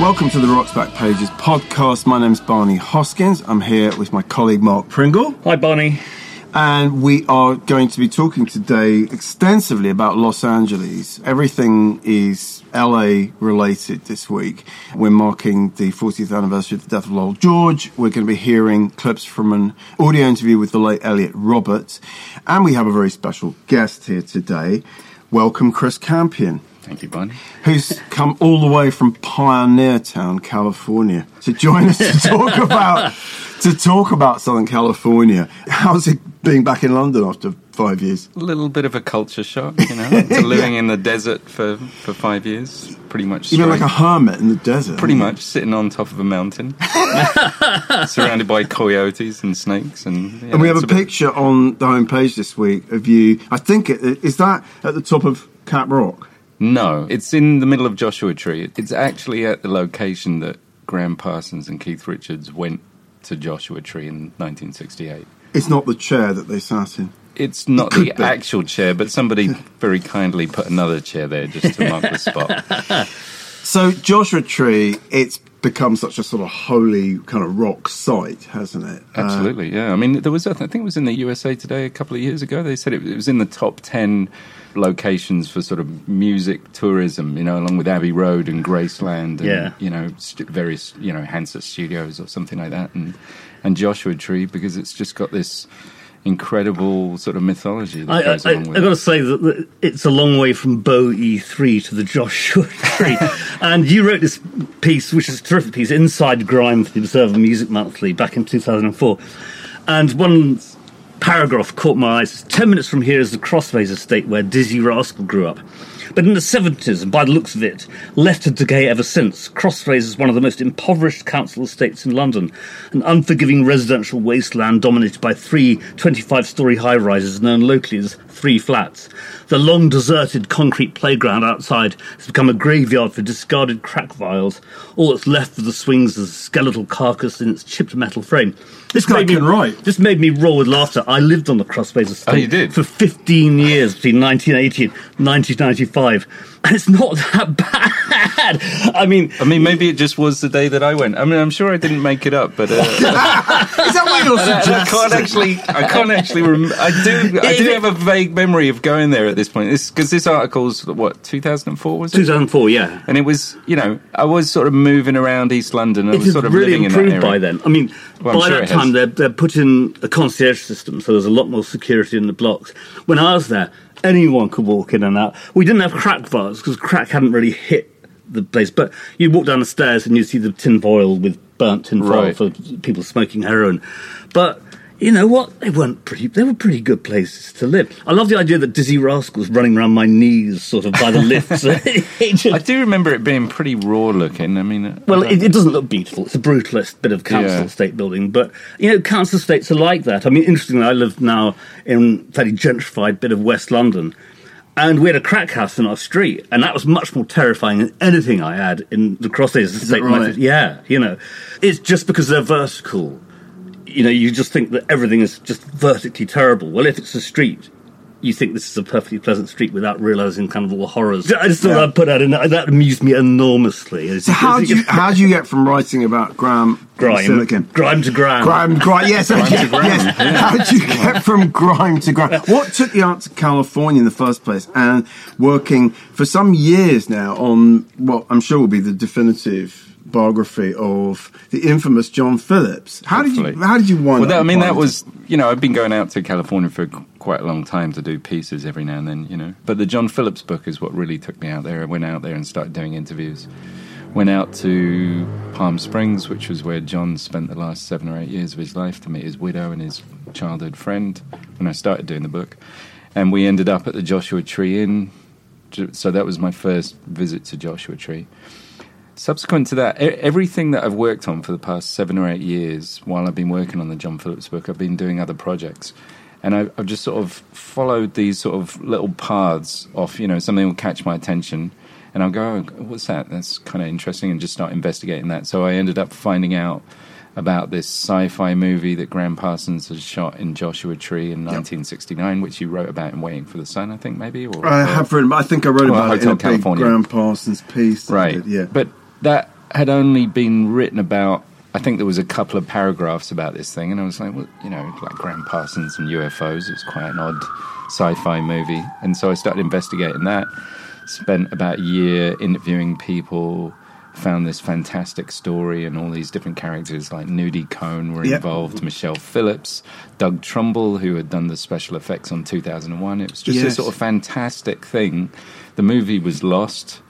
Welcome to the Rock's Backpages podcast. My name's Barney Hoskyns. I'm here with my colleague Mark Pringle. Hi, Barney. And we are going to be talking today extensively about Los Angeles. Everything is LA related this week. We're marking the 40th anniversary of the death of Lowell George. We're going to be hearing clips from an audio interview with the late Elliot Roberts. And we have a very special guest here today. Welcome, Chris Campion. Thank you, Barney. Who's come all the way from Pioneertown, California, to join us to talk about to talk about Southern California. How's it being back in London after five years? A little bit of a culture shock, you know, after living in the desert for, for five years, pretty much. Even like a hermit in the desert. Pretty much sitting on top of a mountain, surrounded by coyotes and snakes, and you know, And we have it's a bit- picture on the homepage this week of you. I think it is that at the top of Cap Rock. No, it's in the middle of Joshua Tree. It's actually at the location that Gram Parsons and Keith Richards went to Joshua Tree in 1968. It's not the chair that they sat in. It's not could the be. actual chair, but somebody very kindly put another chair there just to mark the spot. So Joshua Tree, it's become such a sort of holy kind of rock site, hasn't it? Uh, Absolutely, yeah. I mean, there was, I think it was in the USA Today a couple of years ago. They said it, it was in the top 10 locations for sort of music tourism, you know, along with Abbey Road and Graceland and, Yeah. you know, st- various, you know, Hansa Studios or something like that. And, and Joshua Tree, because it's just got this incredible sort of mythology that I, I, goes I, along with I've got to say that that it's a long way from Bow E3 to the Joshua Tree. and you wrote this piece, which is a terrific piece, Inside Grime for the Observer Music Monthly back in 2004. And one paragraph caught my eyes. Ten minutes from here is the Crossways estate where Dizzee Rascal grew up. But in the 70s, and by the looks of it, left to decay ever since, Crossways is one of the most impoverished council estates in London, an unforgiving residential wasteland dominated by three 25 story high rises known locally as three flats. The long deserted concrete playground outside has become a graveyard for discarded crack vials. All that's left of the swings is a skeletal carcass in its chipped metal frame. This made me write. This made me roar with laughter. I lived on the Crossways estate Oh, you did? for 15 years between 1980 and 1995, and it's not that bad. I mean, I mean, maybe it just was the day that I went. I mean, I'm sure I didn't make it up, but uh, Is that what you're I, I can't actually. I can't actually. Rem- I do. I do have a vague memory of going there at this point. Because this article's what 2004 was it? 2004, yeah. And it was, you know, I was sort of moving around East London. I It was sort of really living in that improved area. by then. I mean, Well, by sure that time, they're, they'd put in a concierge system, so there's a lot more security in the blocks. When I was there, anyone could walk in and out. We didn't have crack bars because crack hadn't really hit the place, but you'd walk down the stairs and you'd see the tin foil with burnt tin foil Right. for people smoking heroin. But you know what? They weren't pretty. They were pretty good places to live. I love the idea that Dizzee Rascals running around my knees, sort of by the lifts. I do remember it being pretty raw looking. I mean, uh, well, don't- it, it doesn't look beautiful. It's a brutalist bit of council Yeah. estate building, but you know, council estates are like that. I mean, interestingly, I live now in a fairly gentrified bit of West London, and we had a crack house in our street, and that was much more terrifying than anything I had in the estate. right? Yeah, you know, it's just because they're vertical. You know, you just think that everything is just vertically terrible. Well, if it's a street. You think this is a perfectly pleasant street without realizing kind of all the horrors. I just thought Yeah. I'd put that in. That amused me enormously. So how do you how do you get from writing about Graham grime, Silicon? grime to grime. Grime, grime, yes, to yes. grime, yes. How did you get from grime to grime? What took you out to California in the first place and working for some years now on what I'm sure will be the definitive biography of the infamous John Phillips? How did you how did you wind Well, that, I mean, that was, you know, I've been going out to California for quite a long time to do pieces every now and then, you know. But the John Phillips book is what really took me out there. I went out there and started doing interviews. Went out to Palm Springs, which was where John spent the last seven or eight years of his life to meet his widow and his childhood friend when I started doing the book. And we ended up at the Joshua Tree Inn. So that was my first visit to Joshua Tree. Subsequent to that, everything that I've worked on for the past seven or eight years, while I've been working on the John Phillips book, I've been doing other projects, and I've, I've just sort of followed these sort of little paths off. You know, something will catch my attention, and I'll go, oh, "What's that? That's kind of interesting," and just start investigating that. So I ended up finding out about this sci-fi movie that Gram Parsons has shot in Joshua Tree in 1969, which you wrote about in Waiting for the Sun, I think, maybe. Or, I have written, I think I wrote about it in Hotel a big California. Gram Parsons piece. right yeah. but that had only been written about. I think there was a couple of paragraphs about this thing, and I was like, well, you know, like Gram Parsons and UFOs. It's quite an odd sci-fi movie, and so I started investigating that. Spent about a year interviewing people. Found this fantastic story and all these different characters like Nudie Cohn were Yep. involved, Michelle Phillips, Doug Trumbull, who had done the special effects on 2001. It was just Yes. a sort of fantastic thing. The movie was lost.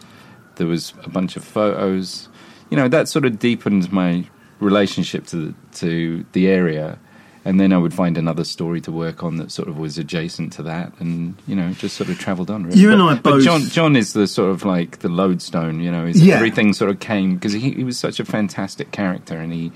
There was a bunch of photos. You know, that sort of deepened my relationship to the, to the area. And then I would find another story to work on that sort of was adjacent to that, and you know, just sort of travelled on. Really. You and But- I but both- John, John is the sort of like the lodestone. You know, is Yeah. everything sort of came because he, he was such a fantastic character, and he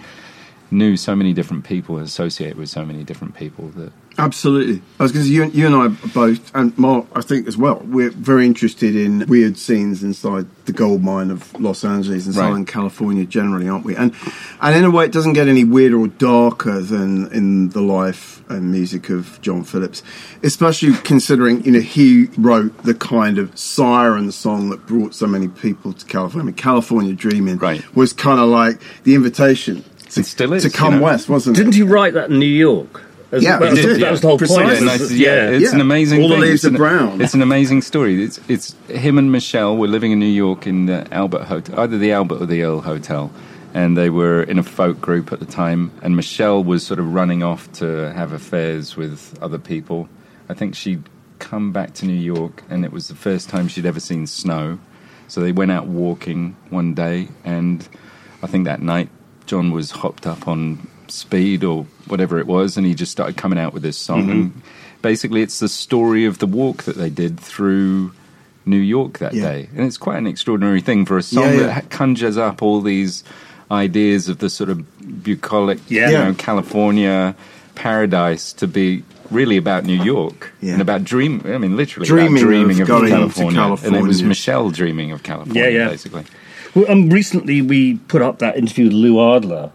knew so many different people, and associated with so many different people that Absolutely. I was going to say, you, you and I both, and Mark, I think as well, we're very interested in weird scenes inside the gold mine of Los Angeles and Right. Southern California generally, aren't we? And and in a way, it doesn't get any weirder or darker than in the life and music of John Phillips, especially considering, you know, he wrote the kind of siren song that brought so many people to California. California Dreaming Right. was kind of like the invitation to, It still is, to you come know. west, wasn't it? Didn't he write that in New York? As- Yeah, that, he was, did, the, that was the whole Precisely. point. Yeah, nice, that- yeah, it's Yeah. an amazing. All the leaves It's are an- brown. It's an amazing story. It's it's him and Michelle were living in New York in the Albert Hotel, either the Albert or the Earl Hotel, and they were in a folk group at the time. And Michelle was sort of running off to have affairs with other people. I think she'd come back to New York, and it was the first time she'd ever seen snow. So they went out walking one day, and I think that night John was hopped up on speed or whatever it was, and he just started coming out with this song. Mm-hmm. And basically, it's the story of the walk that they did through New York that Yeah. day, and it's quite an extraordinary thing for a song Yeah, yeah. that conjures up all these ideas of the sort of bucolic, you know, California paradise to be really about New York Yeah. and about dream. I mean, literally Dreaming about dreaming of of, to California. and it was Michelle dreaming of California, Yeah, yeah. basically. Well, um, recently we put up that interview with Lou Adler,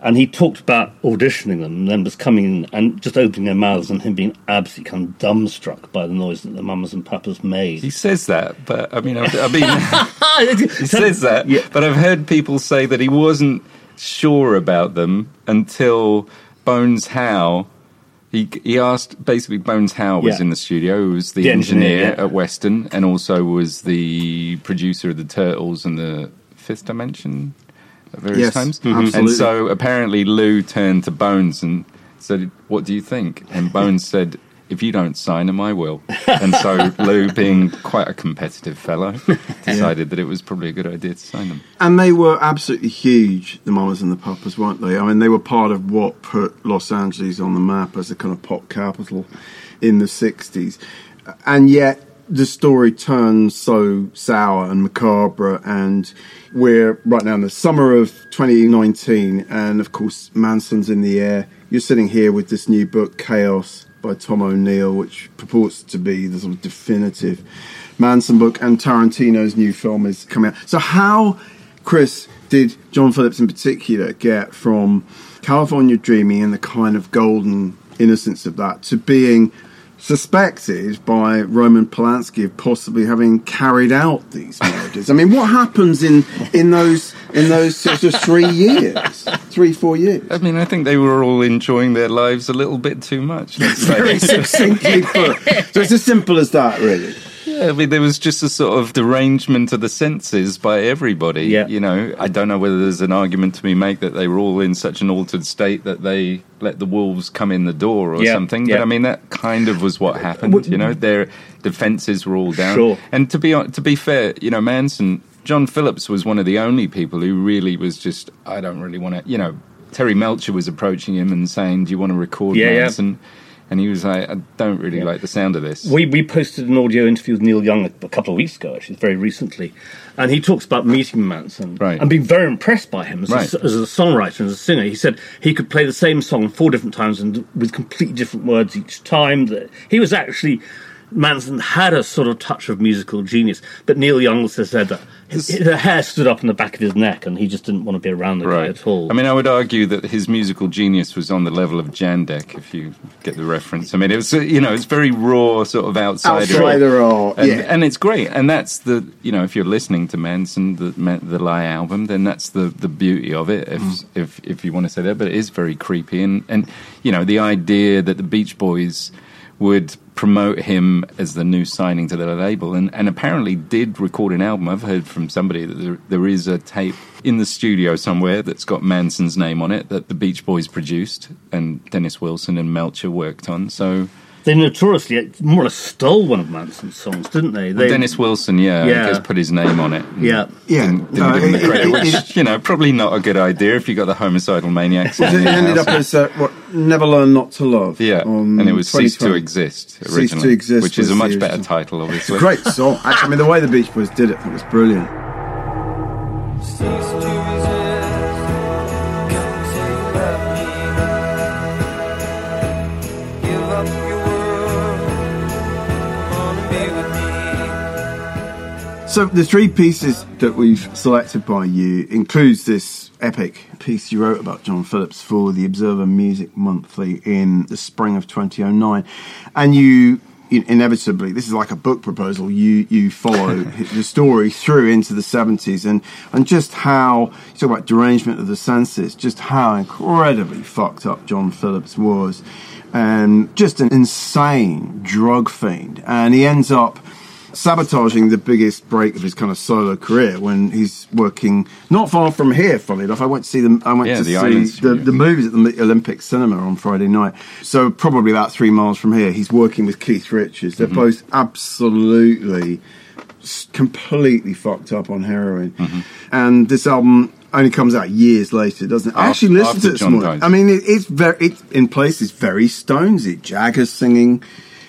and he talked about auditioning them, and then was coming in and just opening their mouths, and him being absolutely kind of dumbstruck by the noise that the mamas and papas made. He says that, but I mean, I, I mean, he says that, Yeah. but I've heard people say that he wasn't sure about them until Bones Howe. He he asked basically Bones Howe was Yeah. in the studio, who was the, The engineer, engineer, yeah. at Western, and also was the producer of the Turtles and the Fifth Dimension at various Yes, times. mhm. And so apparently Lou turned to Bones and said, "What do you think?" And Bones said. If you don't sign him, I will. And so Lou, being quite a competitive fellow, decided that it was probably a good idea to sign them. And they were absolutely huge, the Mamas and the Papas, weren't they? I mean, they were part of what put Los Angeles on the map as a kind of pop capital in the 60s. And yet, the story turns so sour and macabre, and we're right now in the summer of 2019, and of course, Manson's in the air. You're sitting here with this new book, Chaos, by Tom O'Neill, which purports to be the sort of definitive Manson book, and Tarantino's new film is coming out. So, how, Chris, did John Phillips in particular get from California Dreaming and the kind of golden innocence of that to being suspected by Roman Polanski of possibly having carried out these murders? I mean, what happens in in those in those sort of three years, three four years? I mean, I think they were all enjoying their lives a little bit too much. Very succinctly put. So it's as simple as that, really. Yeah, I mean, there was just a sort of derangement of the senses by everybody. Yeah. You know, I don't know whether there's an argument to be made that they were all in such an altered state that they let the wolves come in the door or Yeah, something. yeah. But I mean, that kind of was what happened. You know, their defenses were all down. Sure. And to be to be fair, you know, Manson, John Phillips was one of the only people who really was just, I don't really want to, you know, Terry Melcher was approaching him and saying, "Do you want to record Yeah, yeah. Manson?" And he was like, "I don't really like the sound of this." We, we posted an audio interview with Neil Young a, a couple of weeks ago, actually, very recently. And he talks about meeting Manson Right. and being very impressed by him as, Right. a, as a songwriter and as a singer. He said he could play the same song four different times and with completely different words each time. That He was actually Manson had a sort of touch of musical genius, but Neil Young also said that his, the hair stood up in the back of his neck, and he just didn't want to be around the guy at all. I mean, I would argue that his musical genius was on the level of Jandek, if you get the reference. I mean, it was you know, it's very raw, sort of outsider. Outsider art, and, yeah. and it's great. And that's the you know, if you're listening to Manson, the the Lie album, then that's the the beauty of it. If Mm. if if you want to say that, but it is very creepy. And and you know, the idea that the Beach Boys would promote him as the new signing to their label and, and apparently did record an album. I've heard from somebody that there, there is a tape in the studio somewhere that's got Manson's name on it that the Beach Boys produced and Dennis Wilson and Melcher worked on. So they notoriously more or less stole one of Manson's songs, didn't they? they Dennis Wilson, yeah, Yeah. I guess put his name on it. Yeah. Yeah. Didn't, didn't No, give it- credit, it- which, it- you know, probably not a good idea if you got the homicidal maniacs. in It your ended house. up as uh, what Never Learn Not to Love. Yeah, on and it was Cease to 2012. Exist Cease to originally, Exist which is a much better title, obviously. Great song. Actually, I mean, the way the Beach Boys did it, it was brilliant. Cease to resist. So the three pieces that we've selected by you includes this epic piece you wrote about John Phillips for the Observer Music Monthly in the spring of 2009, and you. Inevitably, this is like a book proposal. You you follow the story through into the seventies, and and just how you talk about derangement of the senses, just how incredibly fucked up John Phillips was, and just an insane drug fiend. And he ends up sabotaging the biggest break of his kind of solo career when he's working not far from here. Funny enough, I went to see them. I went Yeah, to the see Islands the, the movies at the Olympic Cinema on Friday night. So probably about three miles from here, he's working with Keith Richards. They're Mm-hmm. both absolutely, completely fucked up on heroin, Mm-hmm. and this album. Only comes out years later, doesn't it? I actually listened to it this John morning. died. I mean, it, it's very, it's in places very Stonesy. Jagger's singing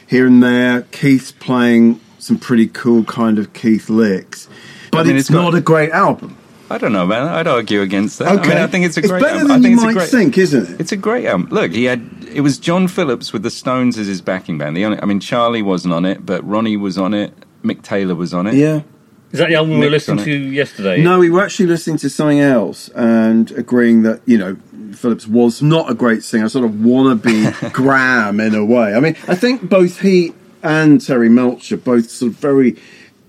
here and there. Keith's playing some pretty cool kind of Keith licks, but I mean, it's, it's got- not a great album. I don't know, man. I'd argue against that. I mean, I think it's a great. better album. than I think you might great, think, isn't it? It's a great album. Look, he had it was John Phillips with the Stones as his backing band. The only, I mean, Charlie wasn't on it, but Ronnie was on it. Mick Taylor was on it. yeah. Is that the album we were listening to yesterday? No, we were actually listening to something else and agreeing that you know Phillips was not a great singer, sort of wannabe Gram in a way. I mean, I think both he and Terry Melcher both sort of very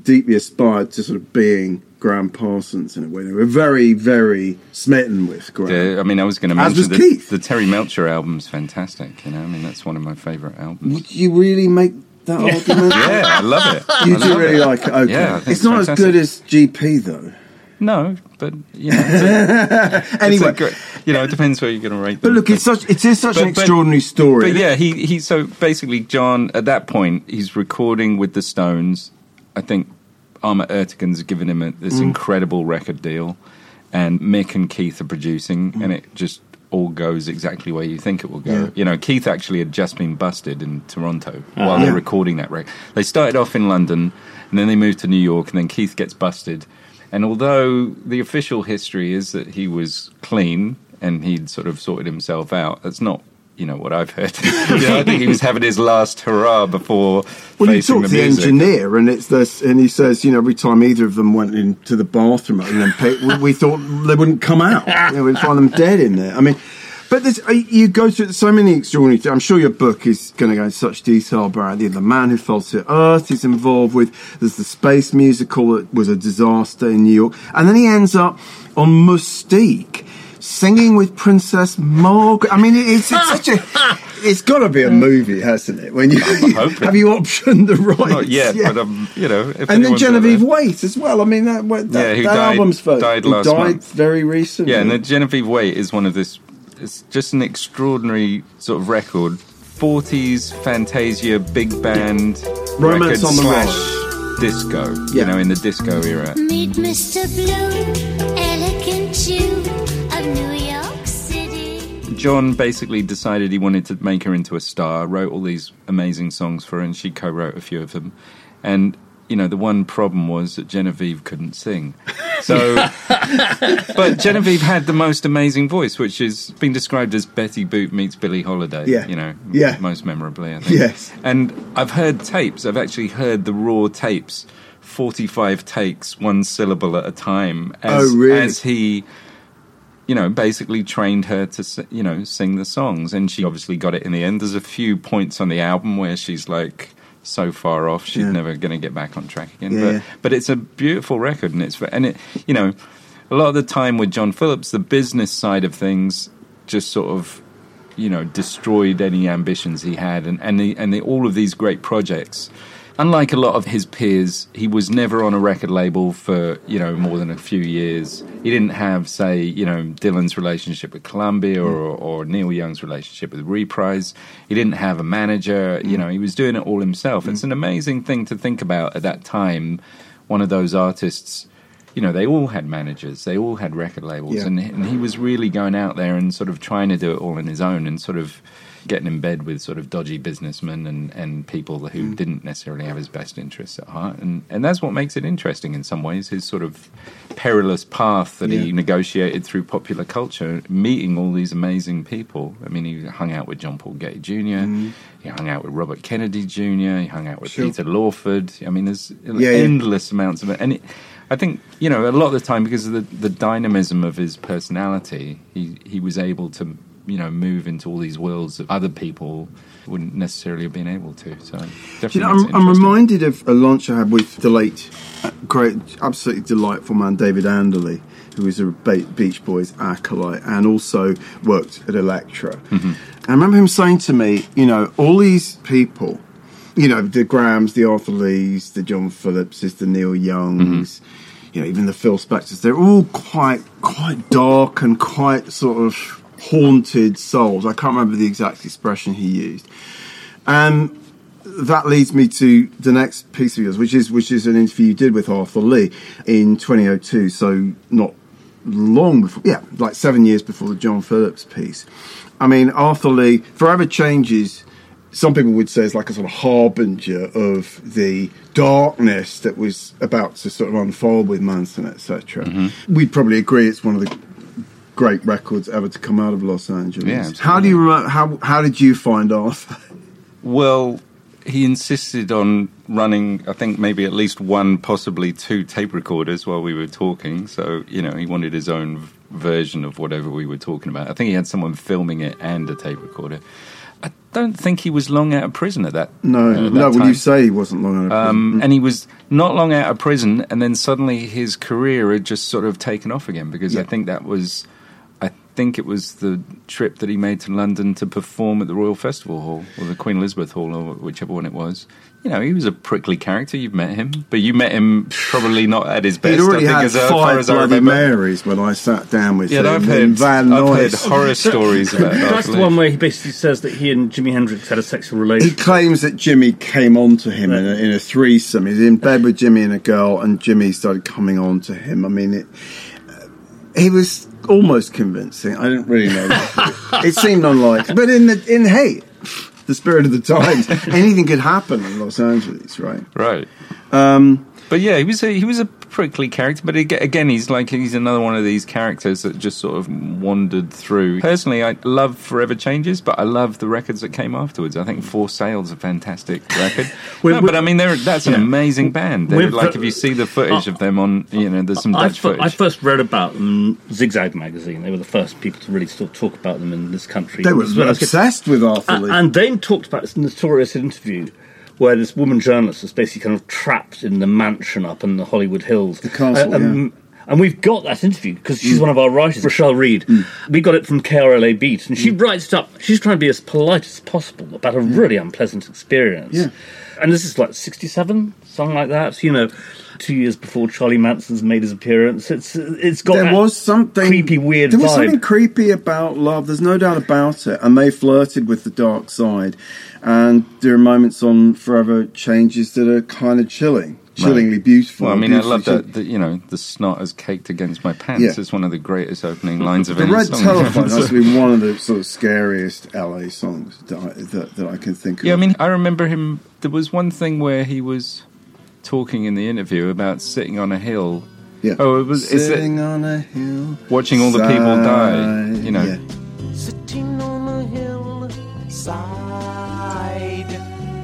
deeply aspired to sort of being Gram Parsons in a way. They were very, very smitten with Gram. The- I mean, I was going to mention the, the Terry Melcher album's fantastic. You know, I mean, that's one of my favourite albums. Would you really make that argument? Yeah, I love it. You I do really it. like it. Okay. Yeah, it's it's not as good as GP though. No, but you know, it's a, it's a Anyway, you know, it depends where you're going to rate. Them. but look, it's such it is such But- an but- extraordinary story. But yeah, he he. So basically, John at that point he's recording with the Stones. I think Ahmet Ertegun's given him a, this mm. incredible record deal, and Mick and Keith are producing, mm. and it just all goes exactly where you think it will go. Yeah. You know, Keith actually had just been busted in Toronto ah. while they're recording that record. They started off in London, and then they moved to New York, and then Keith gets busted. And although the official history is that he was clean and he'd sort of sorted himself out, that's not. You know what I've heard. know, I think he was having his last hurrah before Well, you talk the to the engineer, and it's this, and he says, you know, every time either of them went into the bathroom at Olympic, we, we thought they wouldn't come out. You know, we'd find them dead in there. I mean, but there's, uh, you go through so many extraordinary. things. I'm sure your book is going to go into such detail about the, the man who fell to Earth. He's involved with. There's the space musical that was a disaster in New York, and then he ends up on Mustique. Singing with Princess Margaret. I mean, it's, it's such a. It's got to be a movie, hasn't it? When you have you optioned the rights? Not yet, Yeah. but um, you know. And then Genevieve Waite as well. I mean, that, that, Yeah, who that died- album's first. died last died month. very recently. Yeah, and Genevieve Waite is one of this. It's just an extraordinary sort of record. 40s Fantasia big band Romance record on the slash disco. Yeah. You know, in the disco era. Meet Mr. Blue, elegant Jew of New York City. John basically decided he wanted to make her into a star. Wrote all these amazing songs for her, and she co-wrote a few of them. And you know, the one problem was that Genevieve couldn't sing. So, but Genevieve had the most amazing voice, which has been described as Betty Boop meets Billie Holiday. Yeah. You know, Yeah. most memorably, I think. Yes. And I've heard tapes, I've actually heard the raw tapes, 45 takes, one syllable at a time, as, Oh, really? as he you know, basically trained her to, you know, sing the songs. And she obviously got it in the end. There's a few points on the album where she's like so far off, she's Yeah. never going to get back on track again. Yeah, but, but it's a beautiful record. And it's, and it, you know, a lot of the time with John Phillips, the business side of things just sort of, you know, destroyed any ambitions he had. And, and, the, and the, all of these great projects. Unlike a lot of his peers, he was never on a record label for you know more than a few years. He didn't have, say, you know, Dylan's relationship with Columbia or, or Neil Young's relationship with Reprise. He didn't have a manager. You know, he was doing it all himself. It's an amazing thing to think about at that time. One of those artists, you know, they all had managers, they all had record labels, Yeah. and, and he was really going out there and sort of trying to do it all on his own and sort of getting in bed with sort of dodgy businessmen and, and people who hmm. didn't necessarily have his best interests at heart. And, and that's what makes it interesting in some ways, his sort of perilous path that he negotiated through popular culture, meeting all these amazing people. I mean, he hung out with John Paul Getty Jr., hmm. he hung out with Robert Kennedy Jr., he hung out with Sure. Peter Lawford. I mean, there's yeah. endless amounts of it. And it, I think, you know, a lot of the time, because of the, the dynamism of his personality, he, he was able to, you know, move into all these worlds that other people wouldn't necessarily have been able to. So, definitely. You know, I'm, I'm reminded of a lunch I had with the late, great, absolutely delightful man David Anderle, who is a Ba- Beach Boys acolyte and also worked at Elektra. Mm-hmm. I remember him saying to me, you know, all these people, you know, the Grahams, the Arthur Lees, the John Phillipses, the Neil Youngs, you know, even the Phil Spectors, they're all quite, quite dark and quite sort of haunted souls. I can't remember the exact expression he used. Um, that leads me to the next piece of yours, which is which is an interview you did with Arthur Lee in 2002. So not long before, yeah, like seven years before the John Phillips piece. I mean, Arthur Lee, Forever Changes. Some people would say is like a sort of harbinger of the darkness that was about to sort of unfold with Manson, etc. We'd probably agree it's one of the great records ever to come out of Los Angeles. Yeah, how do you remember, how how did you find Arthur? Well, he insisted on running, I think maybe at least one, possibly two tape recorders while we were talking. So, you know, he wanted his own version of whatever we were talking about. I think he had someone filming it and a tape recorder. I don't think he was long out of prison at that. No, uh, that no. Well, you say he wasn't long enough. Um, and he was not long out of prison, and then suddenly his career had just sort of taken off again because I think that was, think it was the trip that he made to London to perform at the Royal Festival Hall or the Queen Elizabeth Hall or whichever one it was. You know, he was a prickly character. You've met him, but you met him probably not at his best. He'd already I think, had as, far five as I bloody remember. Marys when I sat down with Yeah, him I've heard, Van I've heard horror stories about That's the one where he basically says that he and Jimi Hendrix had a sexual relationship. He claims that Jimi came on to him in, a, in a threesome. He's in bed with Jimi and a girl, and Jimi started coming on to him. I mean, it, uh, he was almost convincing. I didn't really know. it seemed unlikely, but in the in hey, the spirit of the times, anything could happen in Los Angeles, right? Right. Um, But yeah, he was a, he was a prickly character. But again, he's like he's another one of these characters that just sort of wandered through. Personally, I love Forever Changes, but I love the records that came afterwards. I think Four Sail's a fantastic record. We- no, we- but I mean, they're, that's an Yeah. amazing band. They're, like if you see the footage Uh, of them on, you know, there's some I, Dutch fir- footage. I first read about them Zigzag magazine. They were the first people to really sort talk about them in this country. they were As well as- obsessed with Arthur Lee. And they talked about this notorious interview where this woman journalist was basically kind of trapped in the mansion up in the Hollywood Hills. The castle, uh, um, and, and we've got that interview because she's mm. one of our writers, Rochelle Reed. Mm. We got it from KRLA Beat, and she mm. writes it up. She's trying to be as polite as possible about a really unpleasant experience. Yeah. And this is like 67, something like that, you know. Two years before Charlie Manson's made his appearance, it's it's got there was something creepy, weird There was vibe. something creepy about love. There's no doubt about it. And they flirted with the dark side. And there are moments on Forever Changes that are kind of chilling, chillingly beautiful. well, I mean, I love that, that. You know, the snot is caked against my pants. Yeah. It's one of the greatest opening lines of The any Red song. Telephone has been one of the sort of scariest LA songs that I, that, that I can think of. Yeah, I mean, I remember him. There was one thing where he was talking in the interview about sitting on a hill, Yeah. Oh, it was- is it- Sitting on a hill. watching all the people die. You know, Yeah. Sitting on a hillside,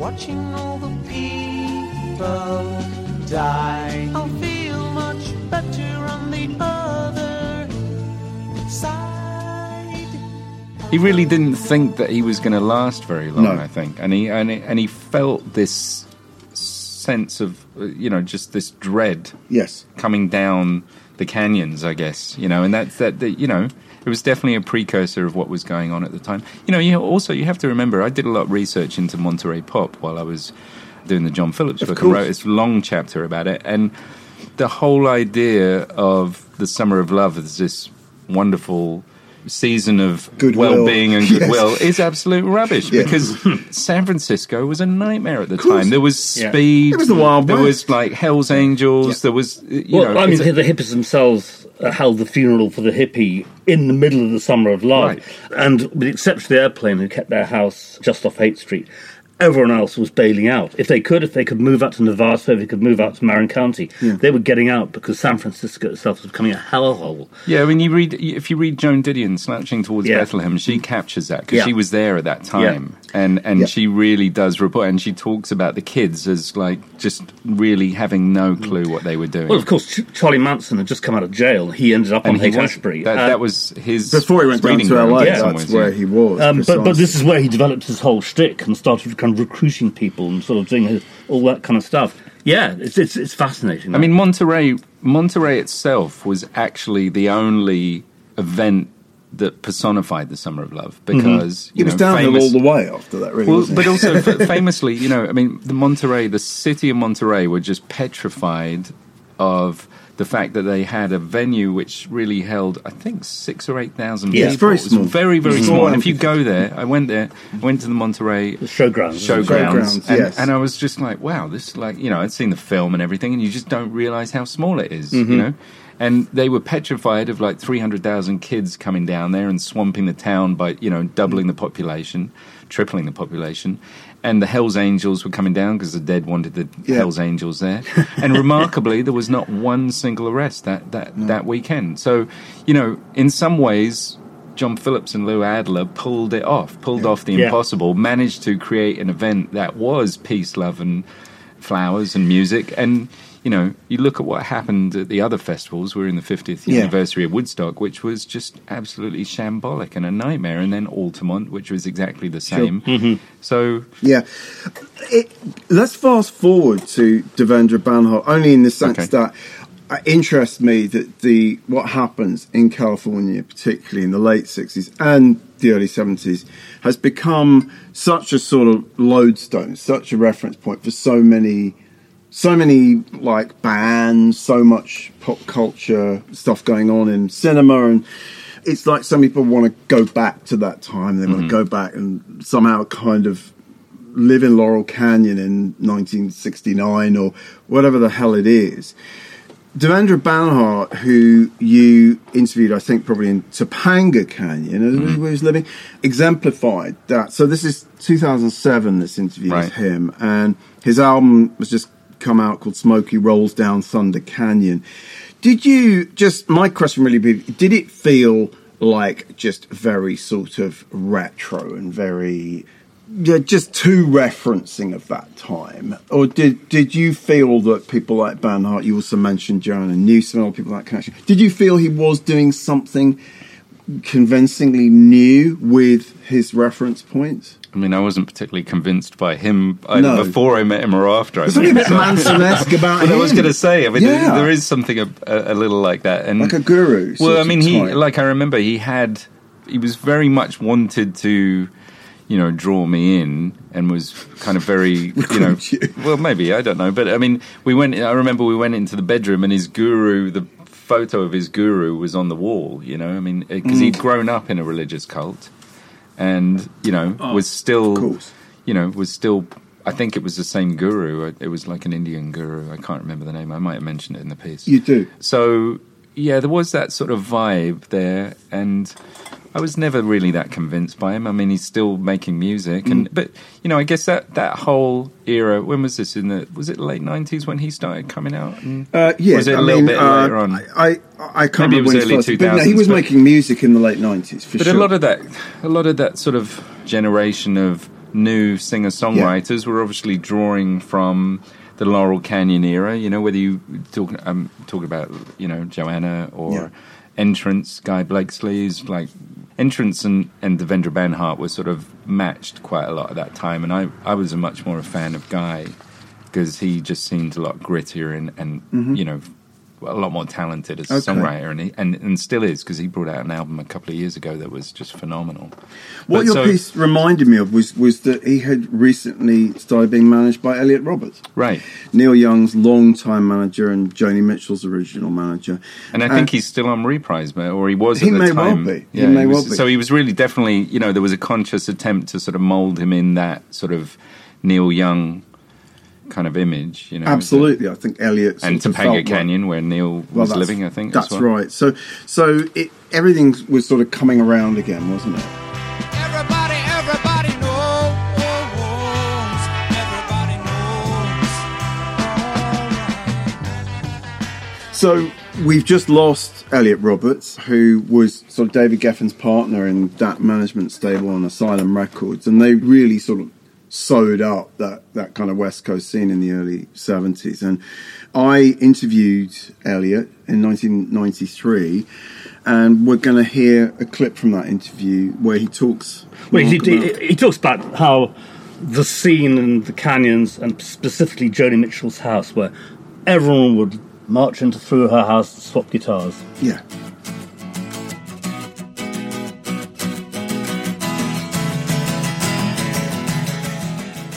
watching all the people die. I'll feel much better on the other side. he really didn't think that he was going to last very long. No. I think, and he and he, and he felt this sense of you know just this dread Yes. coming down the canyons, I guess, you know, and that's that, that, you know, it was definitely a precursor of what was going on at the time. You know, you also you have to remember, I did a lot of research into Monterey pop while I was doing the John Phillips Of book. I course. wrote this long chapter about it, and the whole idea of the Summer of Love is this wonderful season of Goodwill. well-being and Yes. goodwill is absolute rubbish Yeah. because San Francisco was a nightmare at the time. There was Yeah. speed. It was the Wild There West. was like Hell's Angels. Yeah. There was, you well, know, I mean, a- the hippies themselves Uh, held the funeral for the hippie in the middle of the summer of love, Right. and with the exception of the airplane, who kept their house just off Haight Street. Everyone else was bailing out. If they could, if they could move out to Nevada, if they could move out to Marin County, they were getting out because San Francisco itself was becoming a hellhole. Yeah, I mean, you read if you read Joan Didion slouching towards Yeah. Bethlehem, she mm-hmm. captures that because Yeah. she was there at that time, and and Yeah. she really does report, and she talks about the kids as like just really having no clue what they were doing. Well, of course, Ch- Charlie Manson had just come out of jail. He ended up and on he Haight Ashbury. that, that was his Before he went down reading to room LA, Yeah. that's where he was. Um, but, but this is where he developed his whole shtick and started kind of recruiting people and sort of doing his, all that kind of stuff. Yeah, it's it's, it's fascinating. I mean, Monterey, Monterey itself was actually the only event that personified the summer of love mhm. because It you was know, downhill famous- all the way after that, really. Well, but it? also famously, you know, I mean, the Monterey, the city of Monterey, were just petrified of the fact that they had a venue which really held, I think, six or eight thousand Yeah, people. it's very It was small. very, very small. small And if you go there, I went there, went to the Monterey the showgrounds. showgrounds, Showgrounds, and, yes. and I was just like, wow, this is like you know, I'd seen the film and everything, and you just don't realize how small it is, Mm-hmm. you know. And they were petrified of like three hundred thousand kids coming down there and swamping the town by you know doubling the population, tripling the population. And the Hell's Angels were coming down because the dead wanted the Yeah. Hell's Angels there. And remarkably, there was not one single arrest that that, that weekend. So, you know, in some ways, John Phillips and Lou Adler pulled it off, pulled off the Yeah. impossible, managed to create an event that was peace, love, and flowers and music. And you know, you look at what happened at the other festivals. We're in the 50th Yeah. anniversary of Woodstock, which was just absolutely shambolic and a nightmare. And then Altamont, which was exactly the same. Mm-hmm. So Yeah. It, let's fast forward to Devendra Banhart, only in the sense Okay. that it interests me that the what happens in California, particularly in the late 60s and the early 70s, has become such a sort of lodestone, such a reference point for so many so many like bands, so much pop culture stuff going on in cinema, and it's like some people want to go back to that time. They want to mm-hmm. go back and somehow kind of live in Laurel Canyon in 1969 or whatever the hell it is. Devendra Banhart, who you interviewed, I think probably in Topanga Canyon, mm-hmm. where he was living, exemplified that. So this is 2007. This interview Right. with him, and his album was just come out called Smokey Rolls Down Thunder Canyon. Did you just? My question really be: Did it feel like just very sort of retro and very yeah, just too referencing of that time, or did did you feel that people like Banhart? You also mentioned Joanna Newsom and people like that connection. Did you feel he was doing something convincingly new with his reference points? I mean, I wasn't particularly convinced by him either No. before I met him or after I There's met something a bit Manson-esque about But him. I was going to say, I mean, Yeah. there is something a, a, a little like that, and like a guru. Well, I mean, he type. like I remember he had he was very much wanted to, you know, draw me in, and was kind of very, you know, you. well, maybe I don't know, but I mean, we went. I remember we went into the bedroom, and his guru, the photo of his guru was on the wall. You know, I mean, because Mm. he'd grown up in a religious cult, and you know, was still, you know, was still. I think it was the same guru. It was like an Indian guru. I can't remember the name. I might have mentioned it in the piece. You do. So yeah, there was that sort of vibe there, and I was never really that convinced by him. I mean, he's still making music, and but you know, I guess that that whole era. When was this? In the was it late nineties when he started coming out? And, Uh, yeah, was it a little mean, bit uh, later on? I, I, I can't Maybe it remember was when he early started, but no, he was but- making music in the late nineties for But sure. But a lot of that, a lot of that sort of generation of new singer songwriters were obviously drawing from the Laurel Canyon era. You know, whether you talk, um, talk about you know Joanna or Yeah. Entrance, Guy Blakeslee's like Entrance and and Devendra Banhart were sort of matched quite a lot at that time, and I I was a much more a fan of Guy because he just seemed a lot grittier and and you know. A lot more talented as a. Okay. songwriter, and, he, and and still is because he brought out an album a couple of years ago that was just phenomenal. what But your so- piece reminded me of was was that he had recently started being managed by Elliot Roberts, right? Neil Young's longtime manager and Joni Mitchell's original manager. And I think he's still on Reprise, or he was He at the may well time. be. He may was- well be. So he was really definitely, you know, there was a conscious attempt to sort of mold him in that sort of Neil Young kind of image, you know. Absolutely, I think Elliot And sort Topanga felt like- Canyon, where Neil was that's- living, I think. that's as well. right. So, so it, everything was sort of coming around again, wasn't it? Everybody, everybody knows. Everybody knows. Alright. So we've just lost Elliot Roberts, who was sort of David Geffen's partner in that management stable on Asylum Records, and they really sort of sewed up that, that kind of West Coast scene in the early 70s. And I interviewed Elliot in 1993, and we're going to hear a clip from that interview where he talks. Well, he, he, about- he talks about how the scene in the canyons, and specifically Joni Mitchell's house, where everyone would march into through her house to swap guitars. yeah.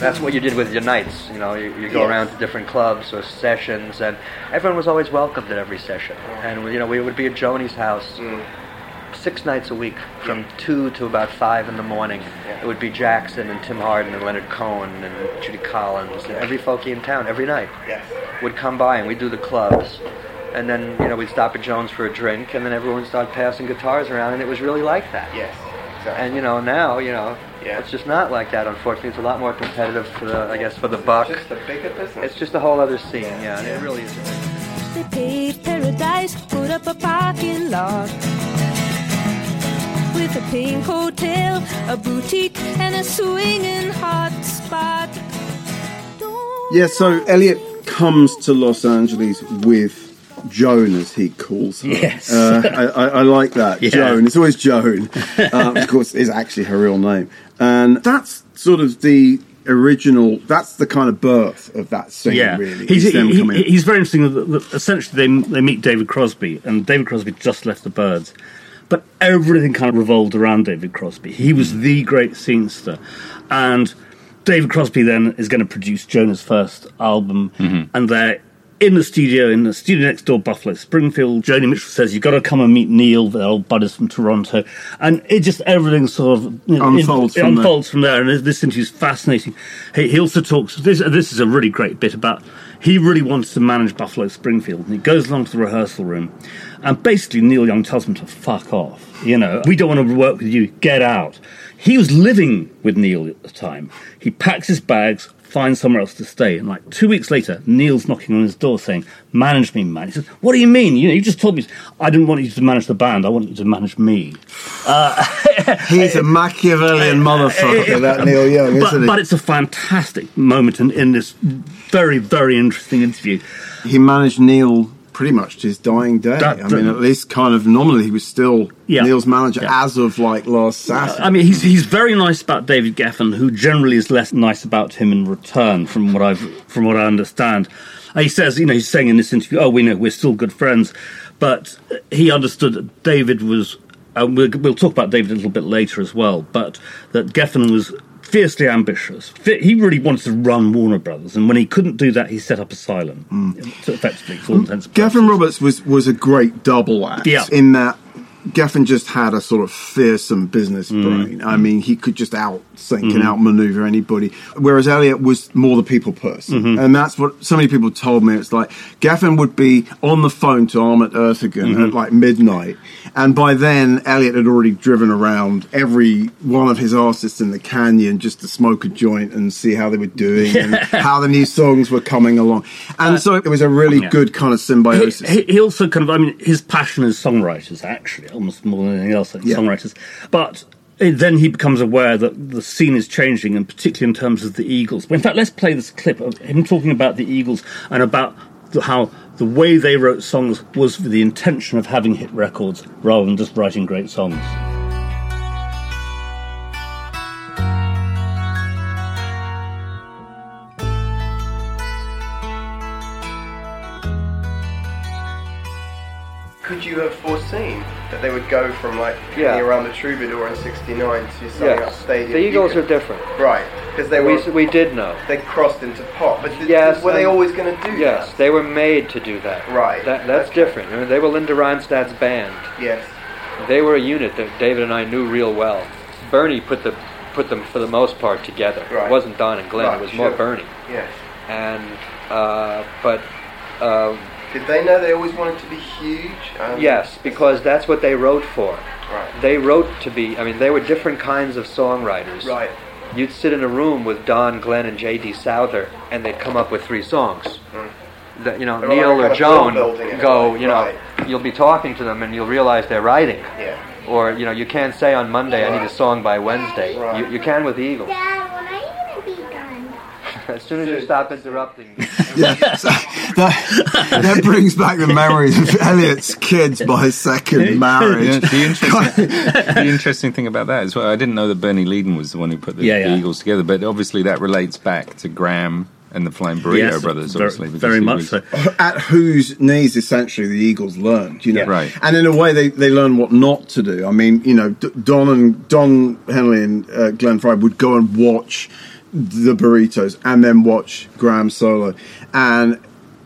That's what you did with your nights. You know, you, you go Yes. around to different clubs or sessions, and everyone was always welcomed at every session. And you know, we would be at Joni's house mm. six nights a week, from two to about five in the morning. It would be Jackson and Tim Hardin and Leonard Cohen and Judy Collins and every folkie in town every night would come by, and we'd do the clubs. And then you know we'd stop at Jones for a drink, and then everyone would start passing guitars around, and it was really like that. Yes. And you know now, you know, Yeah. it's just not like that. Unfortunately, it's a lot more competitive for the, I guess, for the buck. Just a bigger business. It's just a whole other scene. Yeah, and it really is. They paved paradise, put up a parking lot. With a pink hotel, a boutique, and a swinging hot spot. Don't Yeah, so Elliot comes to Los Angeles with Joan, as he calls her. Yes. Uh, I, I, I like that. Yeah. Joan. It's always Joan. um, of course, is actually her real name. And that's sort of the original, that's the kind of birth of that scene, Yeah, really. he's, is them he- he's very interesting. that- that Essentially, they they meet David Crosby, and David Crosby just left the Byrds, but everything kind of revolved around David Crosby. He was the great scenester, and David Crosby then is going to produce Jonah's first album, and they're in the studio in the studio next door, Buffalo Springfield. Joni Mitchell says, "You've got to come and meet Neil, the old buddies from Toronto," and it just everything sort of you know, Unfolds it from there. unfolds from there. And this interview is fascinating. He, he also talks. This this is a really great bit about. He really wants to manage Buffalo Springfield, and he goes along to the rehearsal room, and basically Neil Young tells him to fuck off. You know, we don't want to work with you. Get out. He was living with Neil at the time. He packs his bags, finds somewhere else to stay, and like two weeks later, Neil's knocking on his door saying, "Manage me, man." He says, "What do you mean? You know, you just told me I didn't want you to manage the band. I want you to manage me." Uh, He's a Machiavellian motherfucker, that Neil Young, but, isn't he? but it's a fantastic moment in, in this very, very interesting interview. he managed Neil pretty much to his dying day. That- I mean, at least kind of nominally, he was still Yeah. Neil's manager Yeah. as of like last uh, Saturday. I mean, he's he's very nice about David Geffen, who generally is less nice about him in return, from what I've from what I understand. He says, you know, he's saying in this interview, "Oh, we know we're still good friends," but he understood that David was. And we'll, we'll talk about David a little bit later as well, but that Geffen was fiercely ambitious. He really wanted to run Warner Brothers, and when he couldn't do that, he set up Asylum, mm. so effectively, for all mm. intents purposes. Geffen Roberts was was a great double act Yeah. in that Geffen just had a sort of fearsome business Mm. brain. I mean, he could just out think Mm-hmm. and outmaneuver anybody. Whereas Elliot was more the people person, Mm-hmm. and that's what so many people told me. It's like Geffen would be on the phone to Ahmet Ertegun Mm-hmm. at like midnight, and by then Elliot had already driven around every one of his artists in the canyon just to smoke a joint and see how they were doing and how the new songs were coming along. And so it was a really Uh, yeah. good kind of symbiosis. he, he also kind of, I mean, his passion is songwriters, actually, almost more than anything else, like Yeah. songwriters. But eh, then he becomes aware that the scene is changing, and particularly in terms of the Eagles. But in fact, let's play this clip of him talking about the Eagles and about the, how the way they wrote songs was with the intention of having hit records rather than just writing great songs. Could you have foreseen that they would go from like Yeah. around the Troubadour in '69 to up Yes. stadium? The Eagles could- are different. right because they We, were we did know. they crossed into pop, but th- Yes, were they always going to do Yes, that? they were made to do that. Right. That, that's Okay. different. I mean, they were Linda Ronstadt's band. Yes. They were a unit that David and I knew real well. Bernie put the put them for the most part together. Right. It wasn't Don and Glenn. Right, it was more. Bernie. Yes. And uh, but uh, Did they know they always wanted to be huge? Um, yes, because that's what they wrote for. Right. They wrote to be. I mean, they were different kinds of songwriters. Right. You'd sit in a room with Don, Glenn, and J.D. Souther, and they'd come up with three songs. That, you know. They were Neil like or Joan world building it, go. You know, right. you'll be talking to them, and you'll realize they're writing. Yeah. Or you know, you can't say on Monday I need a song by Wednesday. Right. You, you can with the Eagles. Dad, when are you gonna be done? As soon as you stop interrupting. me. Yeah, so that, that brings back the memories of Elliot's kids by second Yeah, marriage. the, interesting, the interesting thing about that is, well, I didn't know that Bernie Leadon was the one who put the, Yeah, the yeah. Eagles together, but obviously that relates back to Gram and the Flying Burrito Yes, Brothers, obviously. because very much was- so. At whose knees, essentially, the Eagles learned, you know, Yeah. Right. And in a way, they, they learn what not to do. I mean, you know, D- Don and Don Henley and uh, Glenn Frey would go and watch the Burritos and then watch Gram solo, and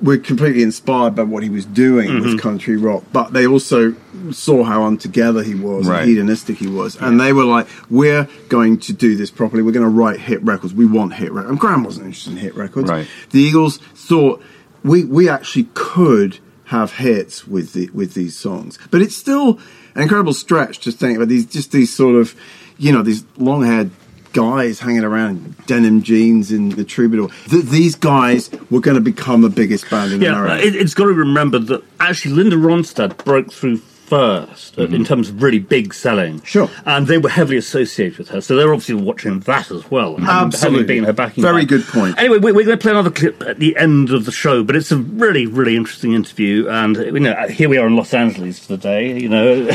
we're completely inspired by what he was doing Mm-hmm. with country rock. But they also saw how untogether he was, Right. and hedonistic he was, and they were like, "We're going to do this properly. We're going to write hit records. We want hit records." And Gram wasn't interested in hit records. Right. The Eagles thought we we actually could have hits with the with these songs, but it's still an incredible stretch to think about these just these sort of you know these long haired guys hanging around in denim jeans in the troubadour. Th- these guys were going to become the biggest band in Yeah, America. it, it's got to be remembered that actually Linda Ronstadt broke through first uh, in terms of really big selling. Mm-hmm. Sure. And they were heavily associated with her, so they're obviously watching that as well. Absolutely. Having been her backing Very band. good point. Anyway, we, we're going to play another clip at the end of the show, but it's a really, really interesting interview. And, uh, you know, here we are in Los Angeles today, you know.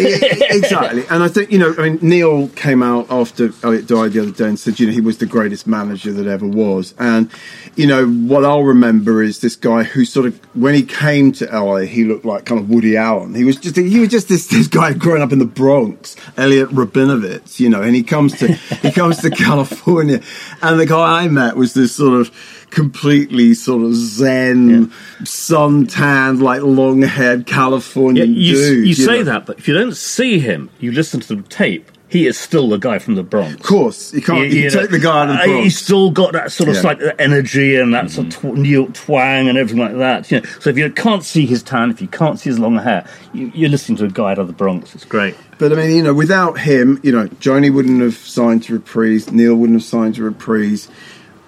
Exactly. And I think, you know, I mean, Neil came out after Elliot died the other day and said, you know, he was the greatest manager that ever was. And, you know, what I'll remember is this guy who sort of, when he came to LA, he looked like kind of Woody Allen. He was just, he was just this, this guy growing up in the Bronx, Elliot Rabinovitz, you know, and he comes to, he comes to California. And the guy I met was this sort of, completely sort of zen, sun-tanned, like long-haired Yeah, Californian you, dude. you say know. that, but if you don't see him, you listen to the tape, he is still the guy from the Bronx. Of course, you can't. You, know, take the guy out of the uh, Bronx. He's still got that sort of Yeah. like energy and that sort of tw- New York twang and everything like that. You know, so if you can't see his tan, if you can't see his long hair, you, you're listening to a guy out of the Bronx. It's great. But I mean, you know, without him, you know, Joni wouldn't have signed to Reprise. Neil wouldn't have signed to Reprise.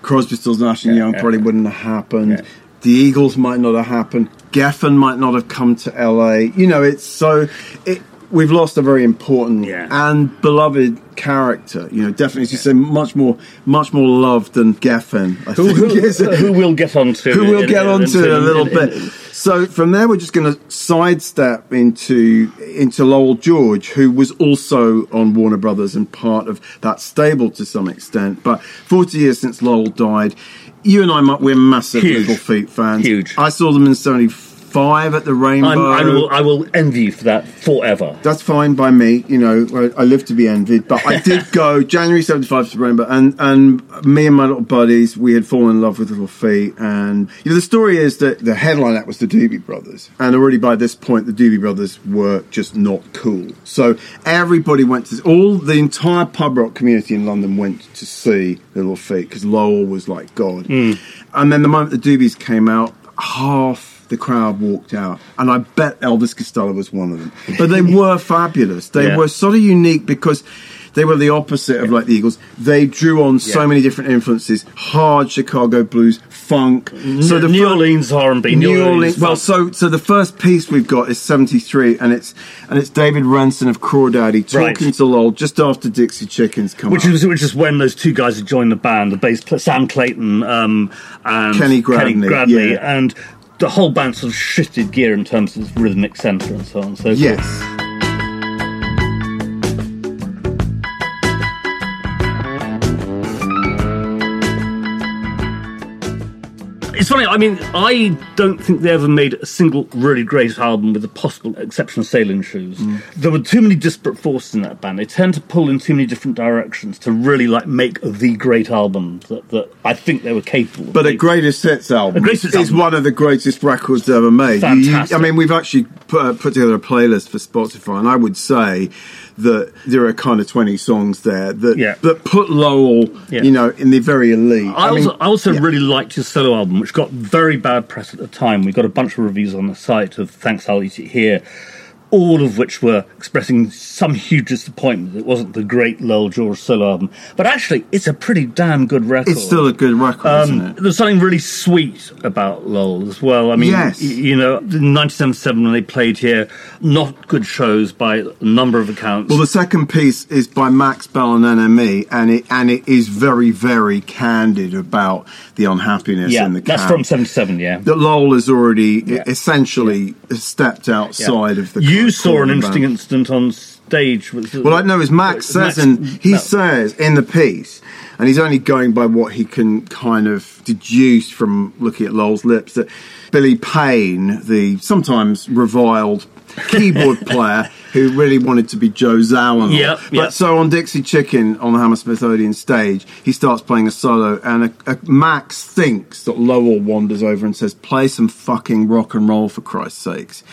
Crosby, Stills, Nash and Yeah, Young yeah. probably wouldn't have happened. The Eagles might not have happened. Geffen might not have come to LA. You know, it's so. It, we've lost a very important Yeah. and beloved character. You know, definitely, as you say, much more, much more loved than Geffen. I Who, think who, is it? who we'll get on to. who we'll in- get onto in, in- a little bit. So from there, we're just going to sidestep into into Lowell George, who was also on Warner Brothers and part of that stable to some extent. But 40 years since Lowell died, you and I, we're massive Huge. Little Feat fans. Huge. I saw them in five at the Rainbow. I'm, I, will, I will envy you for that forever. That's fine by me. You know, I, I live to be envied. But I did go January '75 to Rainbow, and and me and my little buddies, we had fallen in love with Little Feat, and you know the story is that the headline act was the Doobie Brothers, and already by this point the Doobie Brothers were just not cool. So everybody went to all the entire pub rock community in London went to see Little Feat because Lowell was like God, mm. and then the moment the Doobies came out, half the crowd walked out, and I bet Elvis Costello was one of them. But they were fabulous. They Yeah. were sort of unique because they were the opposite of like the Eagles. They drew on so Yeah. many different influences: hard Chicago blues, funk. So the New fir- Orleans R&B. New Orleans. Well, so so the first piece we've got is '73, and it's and it's David Ranson of Crawdaddy talking Right. to Lowell just after Dixie Chickens come Which up. is which is when those two guys had joined the band, the bass Sam Clayton um, and Kenny Gradney, Gradney, yeah. and the whole band sort of shifted gear in terms of rhythmic centre and so on. So yes. It's funny. I mean, I don't think they ever made a single really great album, with the possible exception of Sailing Shoes. Mm. There were too many disparate forces in that band. They tend to pull in too many different directions to really like make the great album that, that I think they were capable. of But a greatest hits album greatest is album. one of the greatest records ever made. You- you- Fantastic. I mean, we've actually put, uh, put together a playlist for Spotify, and I would say that there are kind of twenty songs there that Yeah. that put Lowell, Yeah. you know, in the very elite. I, mean, also, I also yeah. really liked his solo album, which got very bad press at the time. We got a bunch of reviews on the site of Thanks I'll Eat It Here, all of which were expressing some huge disappointment that it wasn't the great Lowell George solo album. But actually, it's a pretty damn good record. it's still a good record, isn't Um, it? there's something really sweet about Lowell as well. I mean, Yes. you know, in 1977 when they played here, not good shows by a number of accounts. Well, the second piece is by Max Bell and NME, and it and it is very, very candid about the unhappiness yeah, in the that's from 77, yeah. that Lowell has already Yeah. essentially stepped outside of the. You of saw an interesting band. incident on stage. Well, I know as Max says, Max- and he no. says in the piece, and he's only going by what he can kind of deduce from looking at Lowell's lips, that Billy Payne, the sometimes reviled keyboard player who really wanted to be Joe Zawinul. Yep, but so on Dixie Chicken on the Hammersmith Odeon stage, he starts playing a solo, and a, a Max thinks that Lowell wanders over and says, "Play some fucking rock and roll for Christ's sakes,"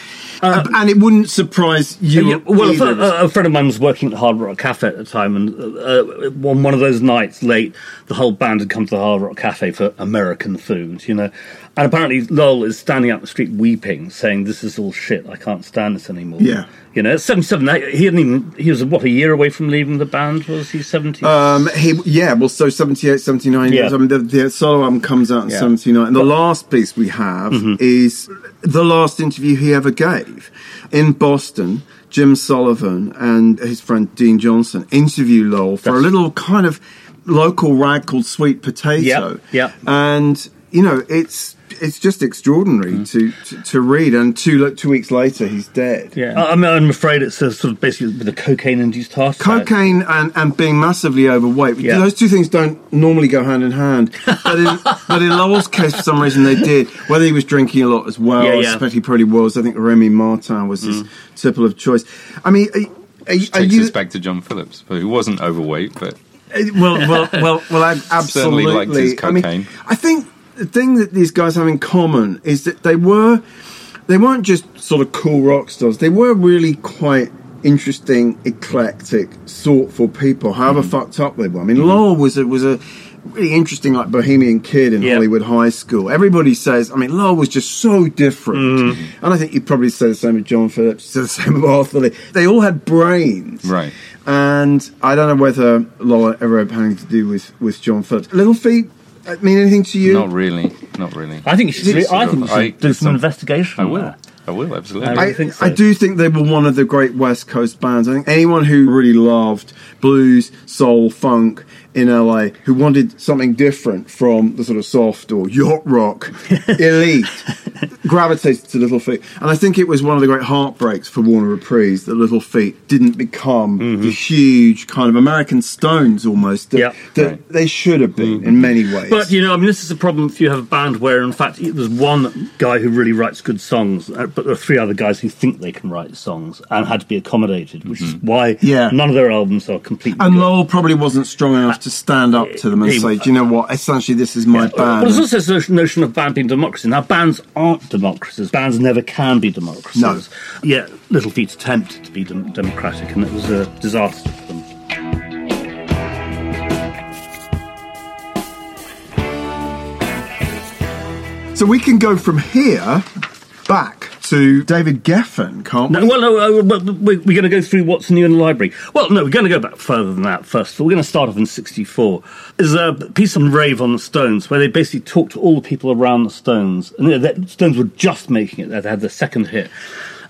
and it wouldn't surprise you. Uh, Yeah, well, a, a friend of mine was working at the Hard Rock Cafe at the time, and uh, uh, on one of those nights late, the whole band had come to the Hard Rock Cafe for American food, you know. And apparently, Lowell is standing out in the street weeping, saying, "This is all shit. I can't stand this anymore." Yeah. You know, at seventy-seven. He hadn't even. He was what a year away from leaving the band. Was he seventy? Um, he yeah, well, so 78, 79 Yeah. years. I mean, the, the solo album comes out in Yeah. Mm-hmm. 79. And the last piece we have is the last interview he ever gave in Boston. Jim Sullivan and his friend Dean Johnson interview Lowell for a little kind of local rag called Sweet Potato. Yep, yep. And, you know, it's it's just extraordinary Mm-hmm. to, to to read. And two like, two weeks later, he's dead. yeah, I, I mean, I'm afraid it's a sort of basically with a cocaine-induced heart attack. Cocaine and, and being massively overweight. Yeah. Those two things don't normally go hand in hand. But in, but in Lowell's case, for some reason, they did. Whether he was drinking a lot as well, Yeah, I suspect he probably was. I think Remy Martin was his tipple of choice. I mean, are, are, Which are takes you. us back to John Phillips, who wasn't overweight, but Uh, well, well, well, well, I absolutely. Certainly liked his I, mean, cocaine. I think the thing that these guys have in common is that they were, they weren't just sort of cool rock stars. They were really quite interesting, eclectic, thoughtful people. However Mm-hmm. fucked up they were. I mean, Lowell was a was a really interesting, like bohemian kid in Yeah. Hollywood high school. Everybody says, I mean, Lowell was just so different, Mm-hmm. and I think you'd probably say the same with John Phillips. Say the same with Arthur Lee. They all had brains, right. and I don't know whether Laura ever had anything to do with, with John Phillips. Little Feat Uh, mean anything to you? Not really. Not really. I think you should. It's I think you should I- do some some- investigation. I on will. that. I will absolutely. I I, think so. I do think they were one of the great West Coast bands. I think anyone who really loved blues, soul, funk in LA who wanted something different from the sort of soft or yacht rock elite gravitated to Little Feat. And I think it was one of the great heartbreaks for Warner Reprise that Little Feat didn't become the mm-hmm. huge kind of American Stones almost that, Yeah. that Right. they should have been in mm-hmm. many ways. But you know, I mean, this is a problem if you have a band where, in fact, there's one guy who really writes good songs, uh, but there are three other guys who think they can write songs and had to be accommodated, which is mm-hmm. why Yeah. none of their albums are completely. and good. Lowell probably wasn't strong enough to stand up to them and say, "Do you know what? Essentially, this is my Well, band." there's also this notion of band being democracy. Now, bands aren't democracies. Bands never can be democracies. No. Yet, Little Feat attempted to be dem- democratic, and it was a disaster for them. so we can go from here back to David Geffen, can't No, we? well, no, uh, but we're, we're going to go through what's new in the library. Well, no, we're going to go back further than that first. of all. We're going to start off in 64. There's a piece on Rave on the Stones where they basically talk to all the people around the Stones. And the the Stones were just making it. They had the second hit.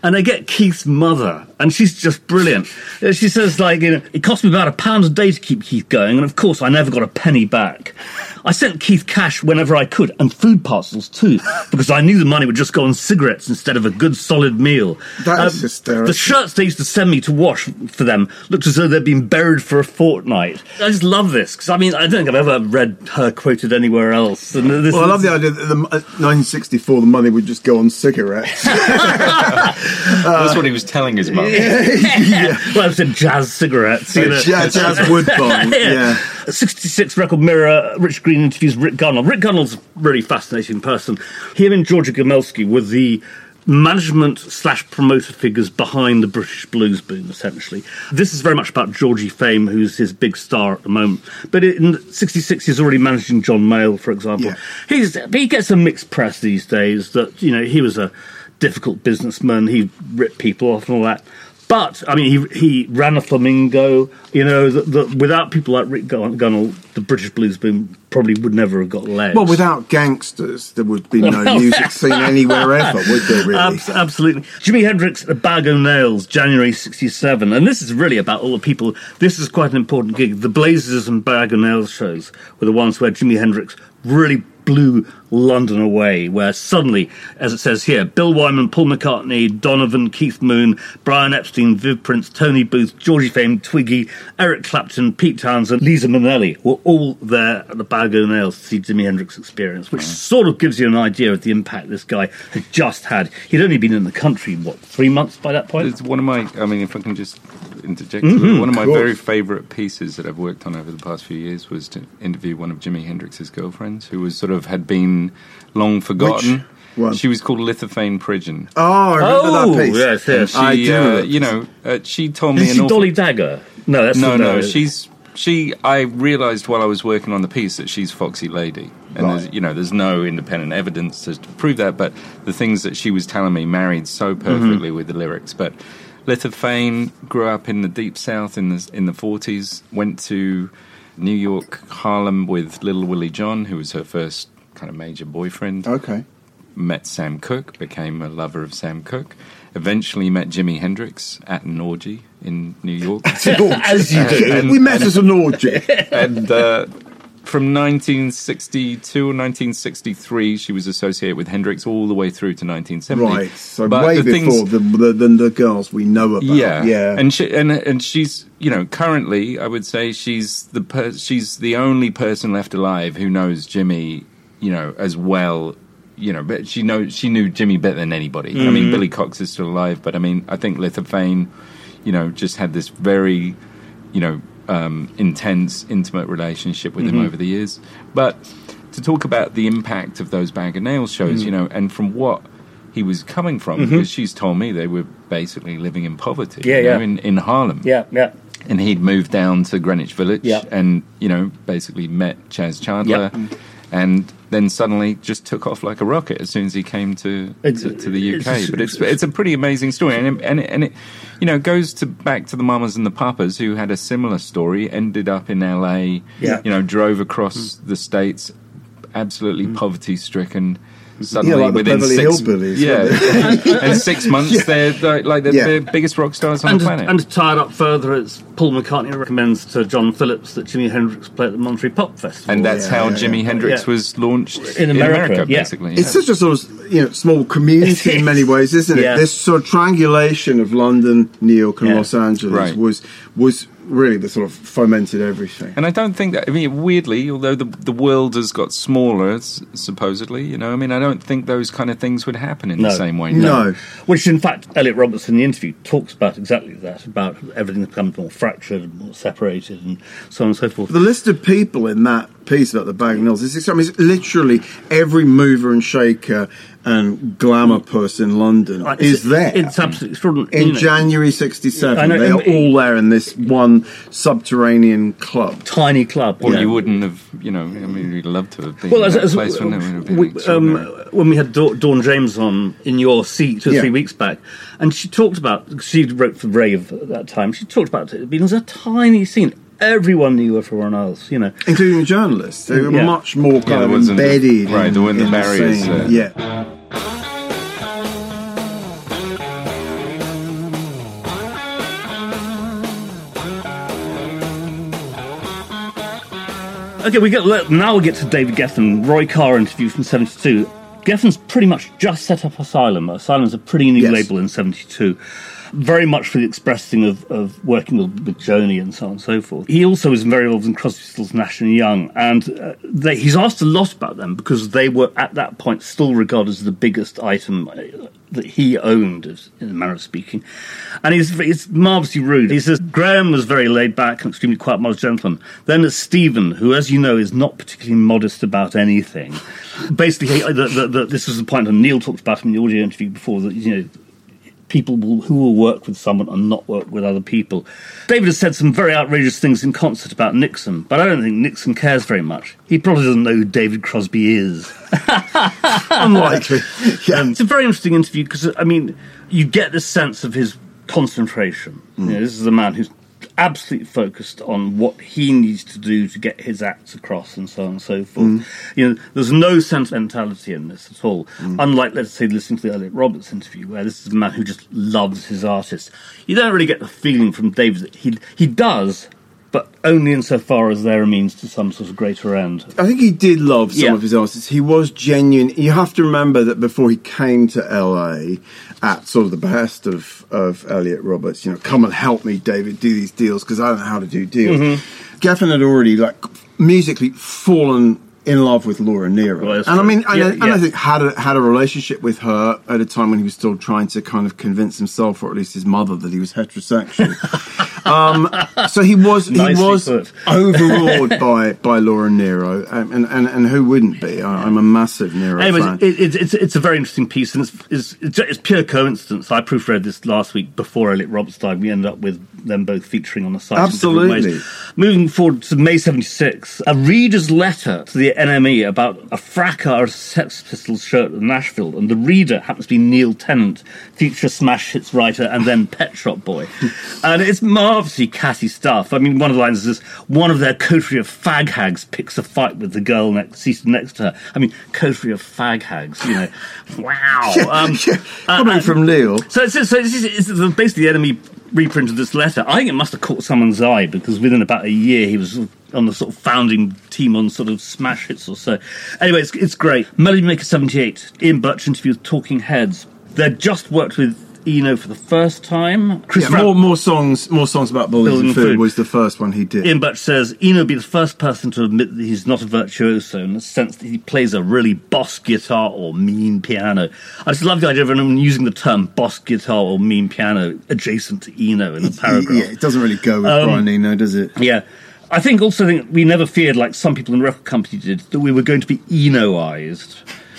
And they get Keith's mother, and she's just brilliant. Uh, She says, like, you know, it cost me about a pound a day to keep Keith going, and of course, I never got a penny back. I sent Keith cash whenever I could, and food parcels too, because I knew the money would just go on cigarettes instead of a good solid meal. That is Um, hysterical. The shirts they used to send me to wash for them looked as though they'd been buried for a fortnight. I just love this because I mean I don't think I've ever read her quoted anywhere else. And this Well, I love the idea that the, uh, 1964, the money would just go on cigarettes. That's what he was telling his mum. well, it's a jazz cigarettes. You know. jazz, jazz Woodbine, yeah. A 66 record mirror, Rich Green interviews Rik Gunnell. Rik Gunnell's a really fascinating person. Him and Giorgio Gomelsky were the management slash promoter figures behind the British blues boom, essentially. This is very much about Georgie Fame, who's his big star at the moment. But in 66, he's already managing John Mayall, for example. Yeah. He's, he gets a mixed press these days that, you know, he was a difficult businessman, he ripped people off and all that. But I mean, he he ran a flamingo. You know, that that without people like Rik Gun- Gunnell, the British blues boom probably would never have got legs. Well, without gangsters, there would be no music scene anywhere ever, would there, really? Abs- absolutely. Jimi Hendrix, A Bag o' Nails, January 67. And this is really about all the people. This is quite an important gig. The Blaises and Bag o' Nails shows were the ones where Jimi Hendrix really blew London away, where suddenly, as it says here, Bill Wyman, Paul McCartney, Donovan, Keith Moon, Brian Epstein, Viv Prince, Tony Booth, Georgie Fame, Twiggy, Eric Clapton, Pete Townshend, Liza Minnelli were all there at the Bag o' Nails to see Jimi Hendrix experience, which mm. sort of gives you an idea of the impact this guy had just had. He'd only been in the country, what, three months by that point? It's one of my. I mean, if I can just interject, a little, one of my course. very favourite pieces that I've worked on over the past few years was to interview one of Jimi Hendrix's girlfriends, who was sort of had been long forgotten. one? She was called Lithofayne Pridgon. oh, I remember Oh, that piece. yes, yes. she, I do. uh, you know, uh, she told me Is an she awful- Dolly Dagger? No, that's no, no, she's she. I realised while I was working on the piece that she's Foxy Lady, and Right. there's you know there's no independent evidence to prove that, but the things that she was telling me married so Mm-hmm. perfectly with the lyrics. But Lithofayne grew up in the deep south in the in the forties, went to New York, Harlem with Little Willie John, who was her first kind of major boyfriend Okay. met Sam Cooke, became a lover of Sam Cooke. Eventually met Jimi Hendrix at an orgy in New York. As you do. And- we met as an orgy. and uh, from 1962 or 1963, she was associated with Hendrix all the way through to 1970. right. So But way the things- before the, the, the, the girls we know about. yeah, Yeah. and she, and and she's you know currently I would say she's the per- she's the only person left alive who knows Jimi you know as well you know but she knows she knew Jimi better than anybody. I Mm-hmm. mean Billy Cox is still alive, but I mean I think Lithofayne you know just had this very you know um, intense intimate relationship with Mm-hmm. him over the years, but to talk about the impact of those Bag of Nails shows, Mm. you know, and from what he was coming from, because she's told me they were basically living in poverty, Mm-hmm. Yeah, you know, yeah. in, in Harlem. Yeah, yeah. And he'd moved down to Greenwich Village Yeah. and, you know, basically met Chas Chandler and then suddenly just took off like a rocket as soon as he came to, to, to the UK. it's- but it's, it's a pretty amazing story. And it, and it, and it you know, goes to back to the Mamas and the Papas who had a similar story, ended up in LA, Yeah. you know, drove across the States, absolutely poverty stricken, suddenly like within Beverly six, Hillbillies, yeah, in six months they're, they're like the, Yeah. the biggest rock stars on And the to, planet. and to tie it up further, it's Paul McCartney recommends to John Phillips that Jimi Hendrix play at the Monterey Pop Festival. And that's Yeah, how yeah, Jimi yeah. Hendrix Yeah. was launched In in America, America, yeah. basically. It's yeah. such a sort of you know small community in many ways, isn't it? Yeah. This sort of triangulation of London, New York, and Yeah. Los Angeles Right. was was really the sort of fomented everything. And I don't think that. I mean, weirdly, although the the world has got smaller, supposedly, you know, I mean, I don't think those kind of things would happen in No. the same way. No. Which, in fact, Elliot Roberts in the interview talks about exactly that about everything becomes more fractured, and more separated, and so on and so forth. The list of people in that piece about the Bag o' Nails is I mean, it's literally every mover and shaker and glamour person in London Like, is it's, there. It's absolutely extraordinary. in. January '67, know, they are and- all there in this one subterranean club. tiny club. Well, know. you wouldn't have, you know, I mean, we'd love to have been Well, in as, that as place, wouldn't it? It would have been we, um, when we had Dawn, Dawn James on in your seat two or Yeah. three weeks back, and she talked about she wrote for Rave at that time. She talked about it being a tiny scene. Everyone knew everyone else, you know. including journalists. They were Yeah. much more kind there of wasn't the- embedded. right, in, there weren't the barriers scene. Yeah. Okay, we get now we get to David Geffen, Roy Carr interview from '72. Geffen's pretty much just set up Asylum. Asylum's a pretty new Yes. label in '72. Very much for the expressing of, of working with, with Joni and so on and so forth. He also was very involved in Crosby, Stills, Nash and Young, and uh, they, he's asked a lot about them because they were at that point still regarded as the biggest item uh, that he owned, in a manner of speaking. And he's he's marvelously rude. He says Graham was very laid back and extremely quiet, modest gentleman. Then there's Stephen, who, as you know, is not particularly modest about anything. Basically, he, the, the, the, this was the point, and Neil talked about in the audio interview before that you know people will, who will work with someone and not work with other people. David has said some very outrageous things in concert about Nixon, but I don't think Nixon cares very much. He probably doesn't know who David Crosby is. Unlikely. yeah. Um, it's a very interesting interview because, I mean, you get this sense of his concentration. Mm. You know, this is a man who's absolutely focused on what he needs to do to get his acts across and so on and so forth. Mm. You know, there's no sentimentality in this at all. Mm. Unlike, let's say, listening to the Elliot Roberts interview, where this is a man who just loves his artists. You don't really get the feeling from David that he, he does, but only insofar as they're a means to some sort of greater end. I think he did love some Yeah. of his artists. He was genuine. You have to remember that before he came to LA, at sort of the behest of, of Elliot Roberts, you know, come and help me, David, do these deals because I don't know how to do deals. Mm-hmm. Geffen had already like musically fallen in love with Laura Nyro, Well, and I mean, and, Yeah, I, and yeah. I think had a, had a relationship with her at a time when he was still trying to kind of convince himself, or at least his mother, that he was heterosexual. um, so he was he was put. overawed by by Laura Nyro, um, and, and and who wouldn't be? I, I'm a massive Nyro Anyways, fan. it, it, it's it's a very interesting piece, and it's, it's it's pure coincidence. I proofread this last week before Elliot Roberts died. We ended up with them both featuring on the site. Absolutely. ways. Moving forward to May '76, a reader's letter to the NME about a fracas of Sex Pistols shirt at Nashville, and the reader happens to be Neil Tennant, future smash hits writer, and then Pet Shop Boy, and it's marvelously catty stuff. I mean, one of the lines is this: one of their coterie of fag hags picks a fight with the girl next, seated next to her. I mean, coterie of fag hags, you know. wow. Um, Coming uh, from Neil. so it's, so it's, it's, it's basically the enemy reprinted this letter. I think it must have caught someone's eye because within about a year he was on the sort of founding team on sort of smash hits or so. Anyway, it's, it's great. Melody Maker 78, Ian interview with Talking Heads. They'd just worked with Eno for the first time. Chris Yeah, more more songs more songs about buildings and food, food. was the first one he did. Ian Birch says Eno would be the first person to admit that he's not a virtuoso in the sense that he plays a really boss guitar or mean piano. I just love the idea of anyone using the term boss guitar or mean piano adjacent to Eno in a paragraph. yeah, it doesn't really go with Um, Brian Eno, does it? Yeah. I think also think we never feared, like some people in the record company did, that we were going to be Enoized.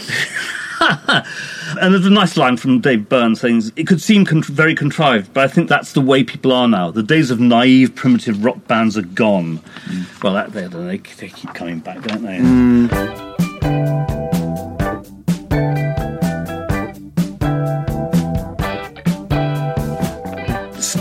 and there's a nice line from Dave Byrne saying it could seem con- very contrived, but I think that's the way people are now. The days of naive, primitive rock bands are gone. Mm. Well, that, they, they, they keep coming back, don't they? Mm.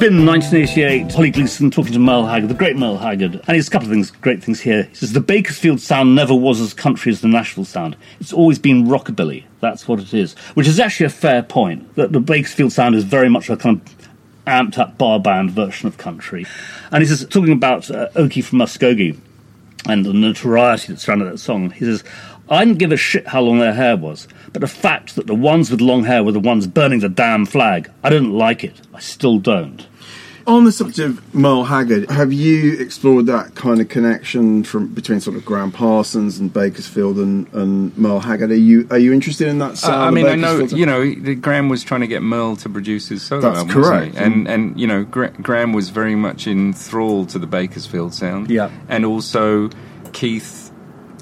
Been 1988. Holly Gleason talking to Merle Haggard, the great Merle Haggard, and he's a couple of things, great things here. He says the Bakersfield sound never was as country as the Nashville sound. It's always been rockabilly. That's what it is, which is actually a fair point. That the Bakersfield sound is very much a kind of amped up bar band version of country. And he says talking about uh, from Muskogee and the notoriety that surrounded that song. He says, I didn't give a shit how long their hair was, but the fact that the ones with long hair were the ones burning the damn flag, I didn't like it. I still don't. On the subject of Merle Haggard, have you explored that kind of connection from between sort of Gram Parsons and Bakersfield and, and Merle Haggard? Are you are you interested in that Uh. I mean, I know you know Gram was trying to get Merle to produce his solo That's album, correct. and and you know Gra- Gram was very much enthralled to the Bakersfield sound, Yeah. and also Keith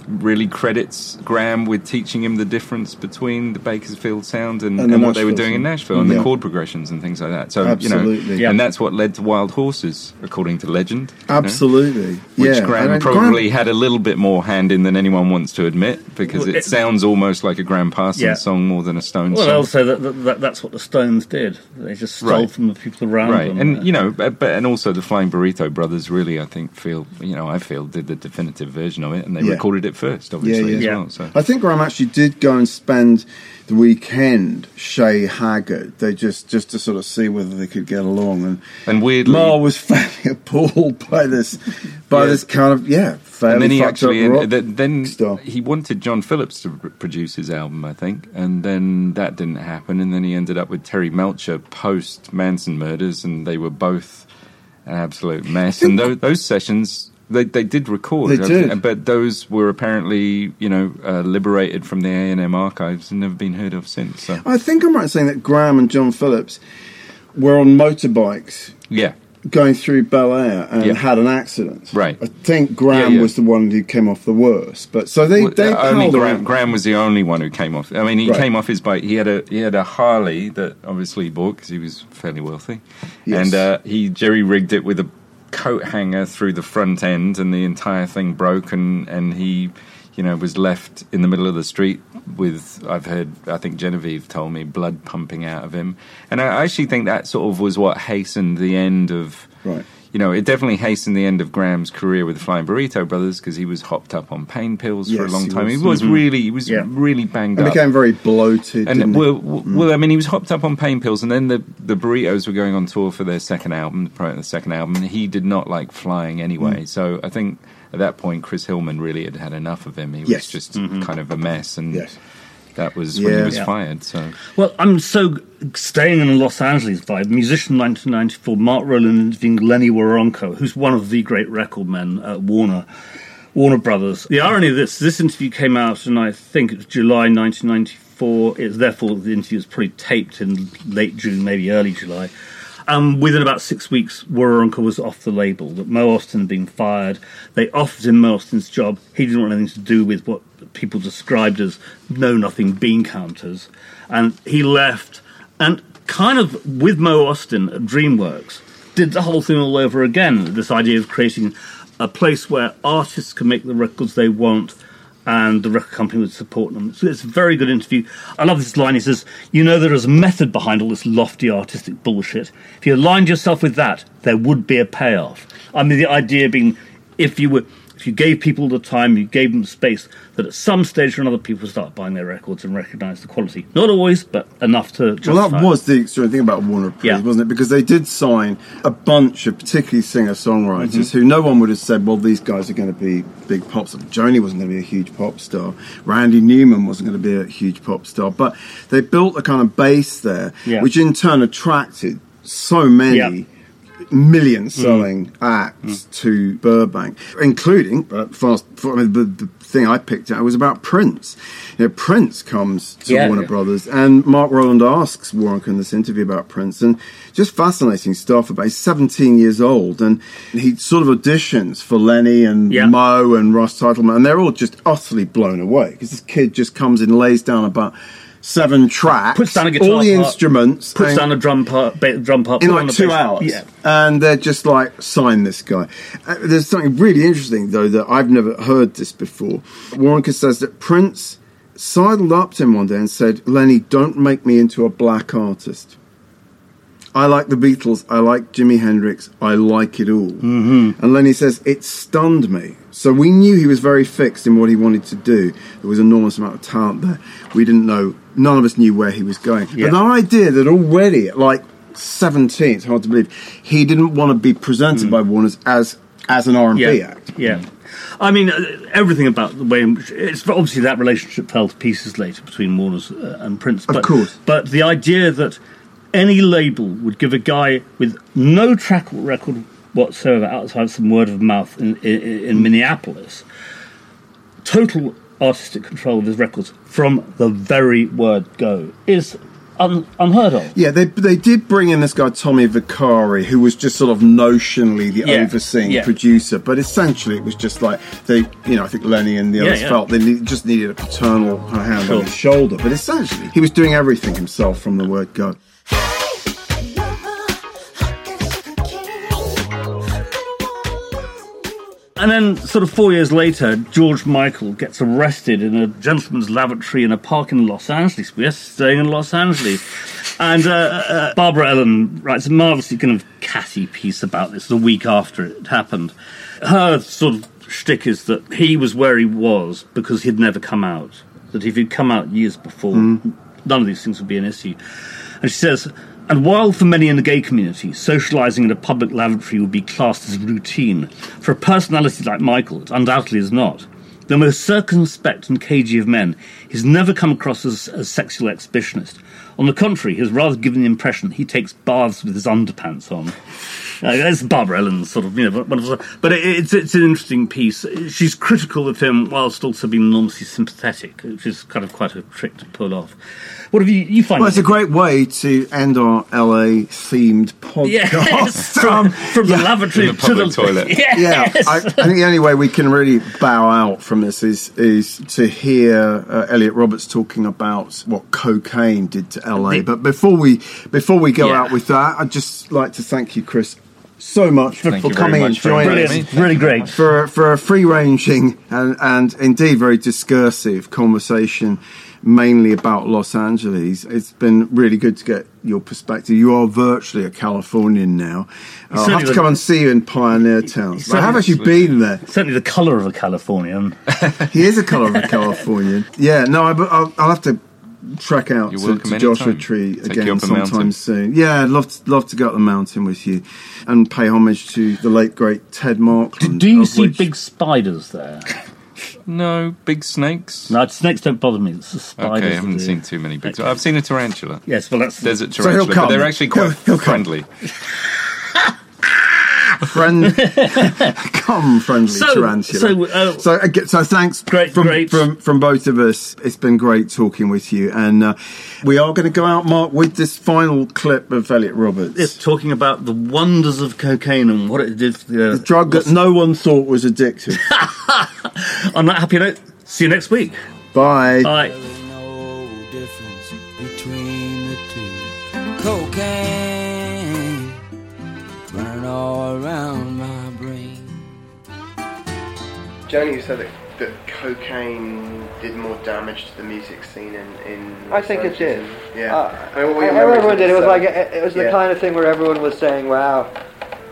really credits Gram with teaching him the difference between the Bakersfield sound and, And and, the what they were Nashville doing in. Nashville and Yeah. the chord progressions and things like that. So Absolutely. you know, Yeah. and that's what led to Wild Horses, according to legend. you know? Absolutely, Which yeah. Gram And probably had a little bit more hand in than anyone wants to admit, because Well, it, it- sounds almost like a Gram Parsons Yeah. song more than a Stones Well, song. Well, also that, that, that, that's what the Stones did. They just stole Right. from the people around right them. and you know but, but and also the flying burrito brothers really i think feel you know i feel did the definitive version of it and they Yeah. recorded it first obviously yeah. as Yeah. well so I think Gram actually did go and spend the weekend Shay Haggard. They just just to sort of see whether they could get along. And and weirdly Merle was fairly appalled by this by Yeah. this kind of yeah and then he actually then he wanted john phillips to produce his album i think and then that didn't happen and then he ended up with terry melcher post manson murders and they were both an absolute mess and those, those sessions they, they did record, They did. but those were apparently, you know, uh, liberated from the A and M archives and never been heard of since. So, I think I'm right in saying that Gram and John Phillips were on motorbikes yeah, going through Bel Air and Yeah. had an accident. Right. I think Gram Yeah, yeah. was the one who came off the worst. But so they Well, they uh, only Gram. Gram was the only one who came off. I mean, he Right. came off his bike. He had a he had a Harley that obviously he bought because he was fairly wealthy, Yes. and uh, he jerry rigged it with a coat hanger through the front end, and the entire thing broke, and and he. You know, was left in the middle of the street with, I've heard, I think Genevieve told me, blood pumping out of him. And I actually think that sort of was what hastened the end of, Right. You know, it definitely hastened the end of Gram's career with the Flying Burrito Brothers because he was hopped up on pain pills for a long he time. was. He was mm-hmm. really, he was Yeah. really banged and up. became very bloated. and well, well, mm. well, I mean, he was hopped up on pain pills, and then the the burritos were going on tour for their second album, the second album. And he did not like flying anyway, Mm. so I think at that point Chris Hillman really had had enough of him. He was Yes. just mm-hmm. kind of a mess, and Yes. That was when he was Yeah. fired. So Well, I'm so staying in the Los Angeles vibe. Musician 1994, Mark Rowland interviewing Lenny Waronker, who's one of the great record men at Warner. Warner Brothers. The irony of this, this interview came out in I think it was July 1994. It's therefore the interview was probably taped in late June, maybe early July. Um, within about six weeks, Waronker was off the label. That Mo Ostin had been fired. They offered him Mo Ostin's job. He didn't want anything to do with what people described as know nothing bean counters, and he left. And kind of with Mo Ostin at DreamWorks, did the whole thing all over again. This idea of creating a place where artists can make the records they want and the record company would support them. So it's a very good interview. I love this line. He says, You know, there is a method behind all this lofty artistic bullshit. If you aligned yourself with that, there would be a payoff. I mean, the idea being if you were. If you gave people the time, you gave them space, that at some stage or another people start buying their records and recognise the quality. Not always, but enough to justify. Well, that was the extraordinary thing about Warner Brothers, Yeah. wasn't it? Because they did sign a bunch of particularly singer-songwriters Mm-hmm. who no one would have said, well, these guys are going to be big pop stars. Joni wasn't going to be a huge pop star. Randy Newman wasn't going to be a huge pop star. But they built a kind of base there, Yeah. which in turn attracted so many Yeah. Million selling acts to Burbank, including uh, fast. I mean, the, the thing I picked out was about Prince. You know, Prince comes to Yeah. Warner Brothers, and Mark Rowland asks Warwick in this interview about Prince, and just fascinating stuff about. He's 17 years old, and he sort of auditions for Lenny and Yeah. Mo and Russ Titelman, and they're all just utterly blown away because this kid just comes in, lays down about. Seven tracks, Puts down a guitar all the part, instruments, Puts and- down a drum part, ba- drum part in like two bass- hours. Yeah. And they're just like, sign this guy. Uh, there's something really interesting, though, that I've never heard this before. Waronker says that Prince sidled up to him one day and said, Lenny, don't make me into a black artist. I like the Beatles. I like Jimi Hendrix. I like it all. Mm-hmm. And Lenny says it stunned me. So we knew he was very fixed in what he wanted to do. There was an enormous amount of talent there. We didn't know. None of us knew where he was going. Yeah. But the idea that already at like 17, it's hard to believe, he didn't want to be presented by Warner's as as an R&B Mm. yeah, act. yeah. I mean, uh, everything about the way in which it's obviously that relationship fell to pieces later between Warner's uh, and Prince. But, of course. but the idea that any label would give a guy with no track record whatsoever outside some word of mouth in, in, in Minneapolis total artistic control of his records from the very word go is un, unheard of. Yeah, they they did bring in this guy Tommy Vicari, who was just sort of notionally the Yeah, overseeing yeah. producer, but essentially it was just like they, you know, I think Lenny and the others yeah. felt they need, just needed a paternal hand Sure. on his shoulder. But essentially, he was doing everything himself from the word go. And then, sort of four years later, George Michael gets arrested in a gentleman's lavatory in a park in Los Angeles. We're staying in Los Angeles. And uh, uh, Barbara Ellen writes a marvelously kind of catty piece about this the week after it happened. Her sort of shtick is that he was where he was because he'd never come out. That if he'd come out years before, none of these things would be an issue. And she says, and while for many in the gay community, socialising in a public lavatory would be classed as routine, for a personality like Michael, it undoubtedly is not. The most circumspect and cagey of men, he's never come across as a sexual exhibitionist. On the contrary, he has rather given the impression he takes baths with his underpants on. Uh, that's Barbara Ellen's sort of, you know, wonderful. But it, it's it's an interesting piece. She's critical of him whilst also being enormously sympathetic, which is kind of quite a trick to pull off. What have you you find? Well, it's a great way to end our LA themed podcast. Yes, from, from the lavatory In the to the public toilet. Yes. yeah, I, I think the only way we can really bow out from this is is to hear uh, Elliot Roberts talking about what cocaine did to LA. The- but before we before we go Yeah. out with that, I'd just like to thank you, Chris, so much for, for coming and much for joining us. really great. For for a free ranging and and indeed very discursive conversation. Mainly about Los Angeles. It's been really good to get your perspective. You are virtually a Californian now. I'll have to come and see you in Pioneer Towns. I have actually been there. Certainly the colour of a Californian. He is a colour of a Californian. Yeah, no, I, I'll, I'll have to trek out You're to, to Joshua anytime. Tree Take again sometime mountain. soon. Yeah, I'd love to, love to go up the mountain with you and pay homage to the late great Ted Markland. Do you see which- big spiders there? No, big snakes. No, snakes don't bother me. It's the spiders. Okay, I haven't seen too many big. Okay. I've seen a tarantula. Yes, well, that's Desert So he'll tarantula, come. but they're actually quite He'll- he'll come. friendly. friend, come friendly So- tarantula. so, uh, so, again, so thanks Great, from, great. from from both of us. It's been great talking with you, and uh, we are going to go out, Mark, with this final clip of Elliot Roberts. It's talking about the wonders of cocaine and what it did for the, a drug that no one thought was addictive. On that happy note, see you next week. Bye. Bye. no difference between the two. Cocaine running all around my brain. Johnny, you said that, that cocaine did more damage to the music scene in. in I think it did. Angeles. Yeah. Uh, I mean, what I- your I- memories everyone did. It was this, like it it was the yeah. kind of thing where everyone was saying, "Wow,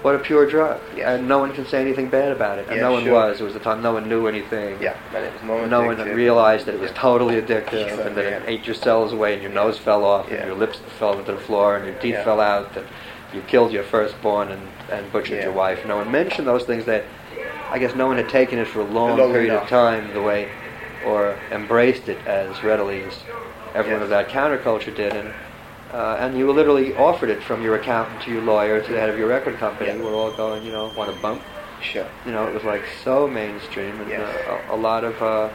what a pure drug," Yeah. and no one can say anything bad about it. And Yeah, no one sure. was. It was the time no one knew anything. Yeah, and it was non No one realized that it was totally addictive, Exactly, and that it ate your cells away, and your nose fell off, Yeah. and your lips fell into the floor, and your teeth Yeah. fell out, and you killed your firstborn and, and butchered Yeah. your wife. No one mentioned those things that I guess no one had taken it for a long, long period enough. of time the way, or embraced it as readily as everyone Yes. of that counterculture did, and uh, and you literally offered it from your accountant to your lawyer to the head of your record company. Yeah. We're all going, you know, want a bump. Sure. You know, it was like so mainstream, and Yes. uh, a, a lot of uh,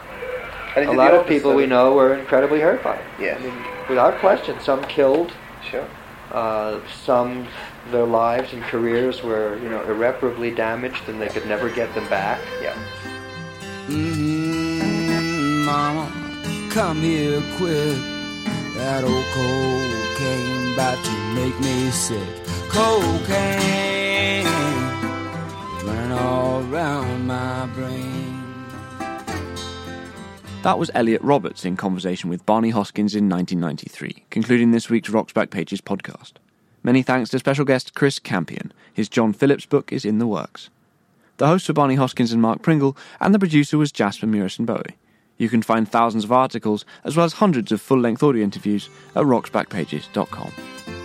a lot of people we know were incredibly hurt by it. Yes. I mean, without question, some killed, Sure. Uh, some their lives and careers were, you know, irreparably damaged, and they could never get them back. Yeah. Mm-hmm, mama, come here quick. That old cocaine about to make me sick. Cocaine running all around my brain. That was Elliot Roberts in conversation with Barney Hoskyns in 1993, concluding this week's Rocks Back Pages podcast. Many thanks to special guest Chris Campion. His John Phillips book is in the works. The hosts were Barney Hoskyns and Mark Pringle, and the producer was Jasper Murison Bowie. You can find thousands of articles, as well as hundreds of full length audio interviews, at rocksbackpages.com.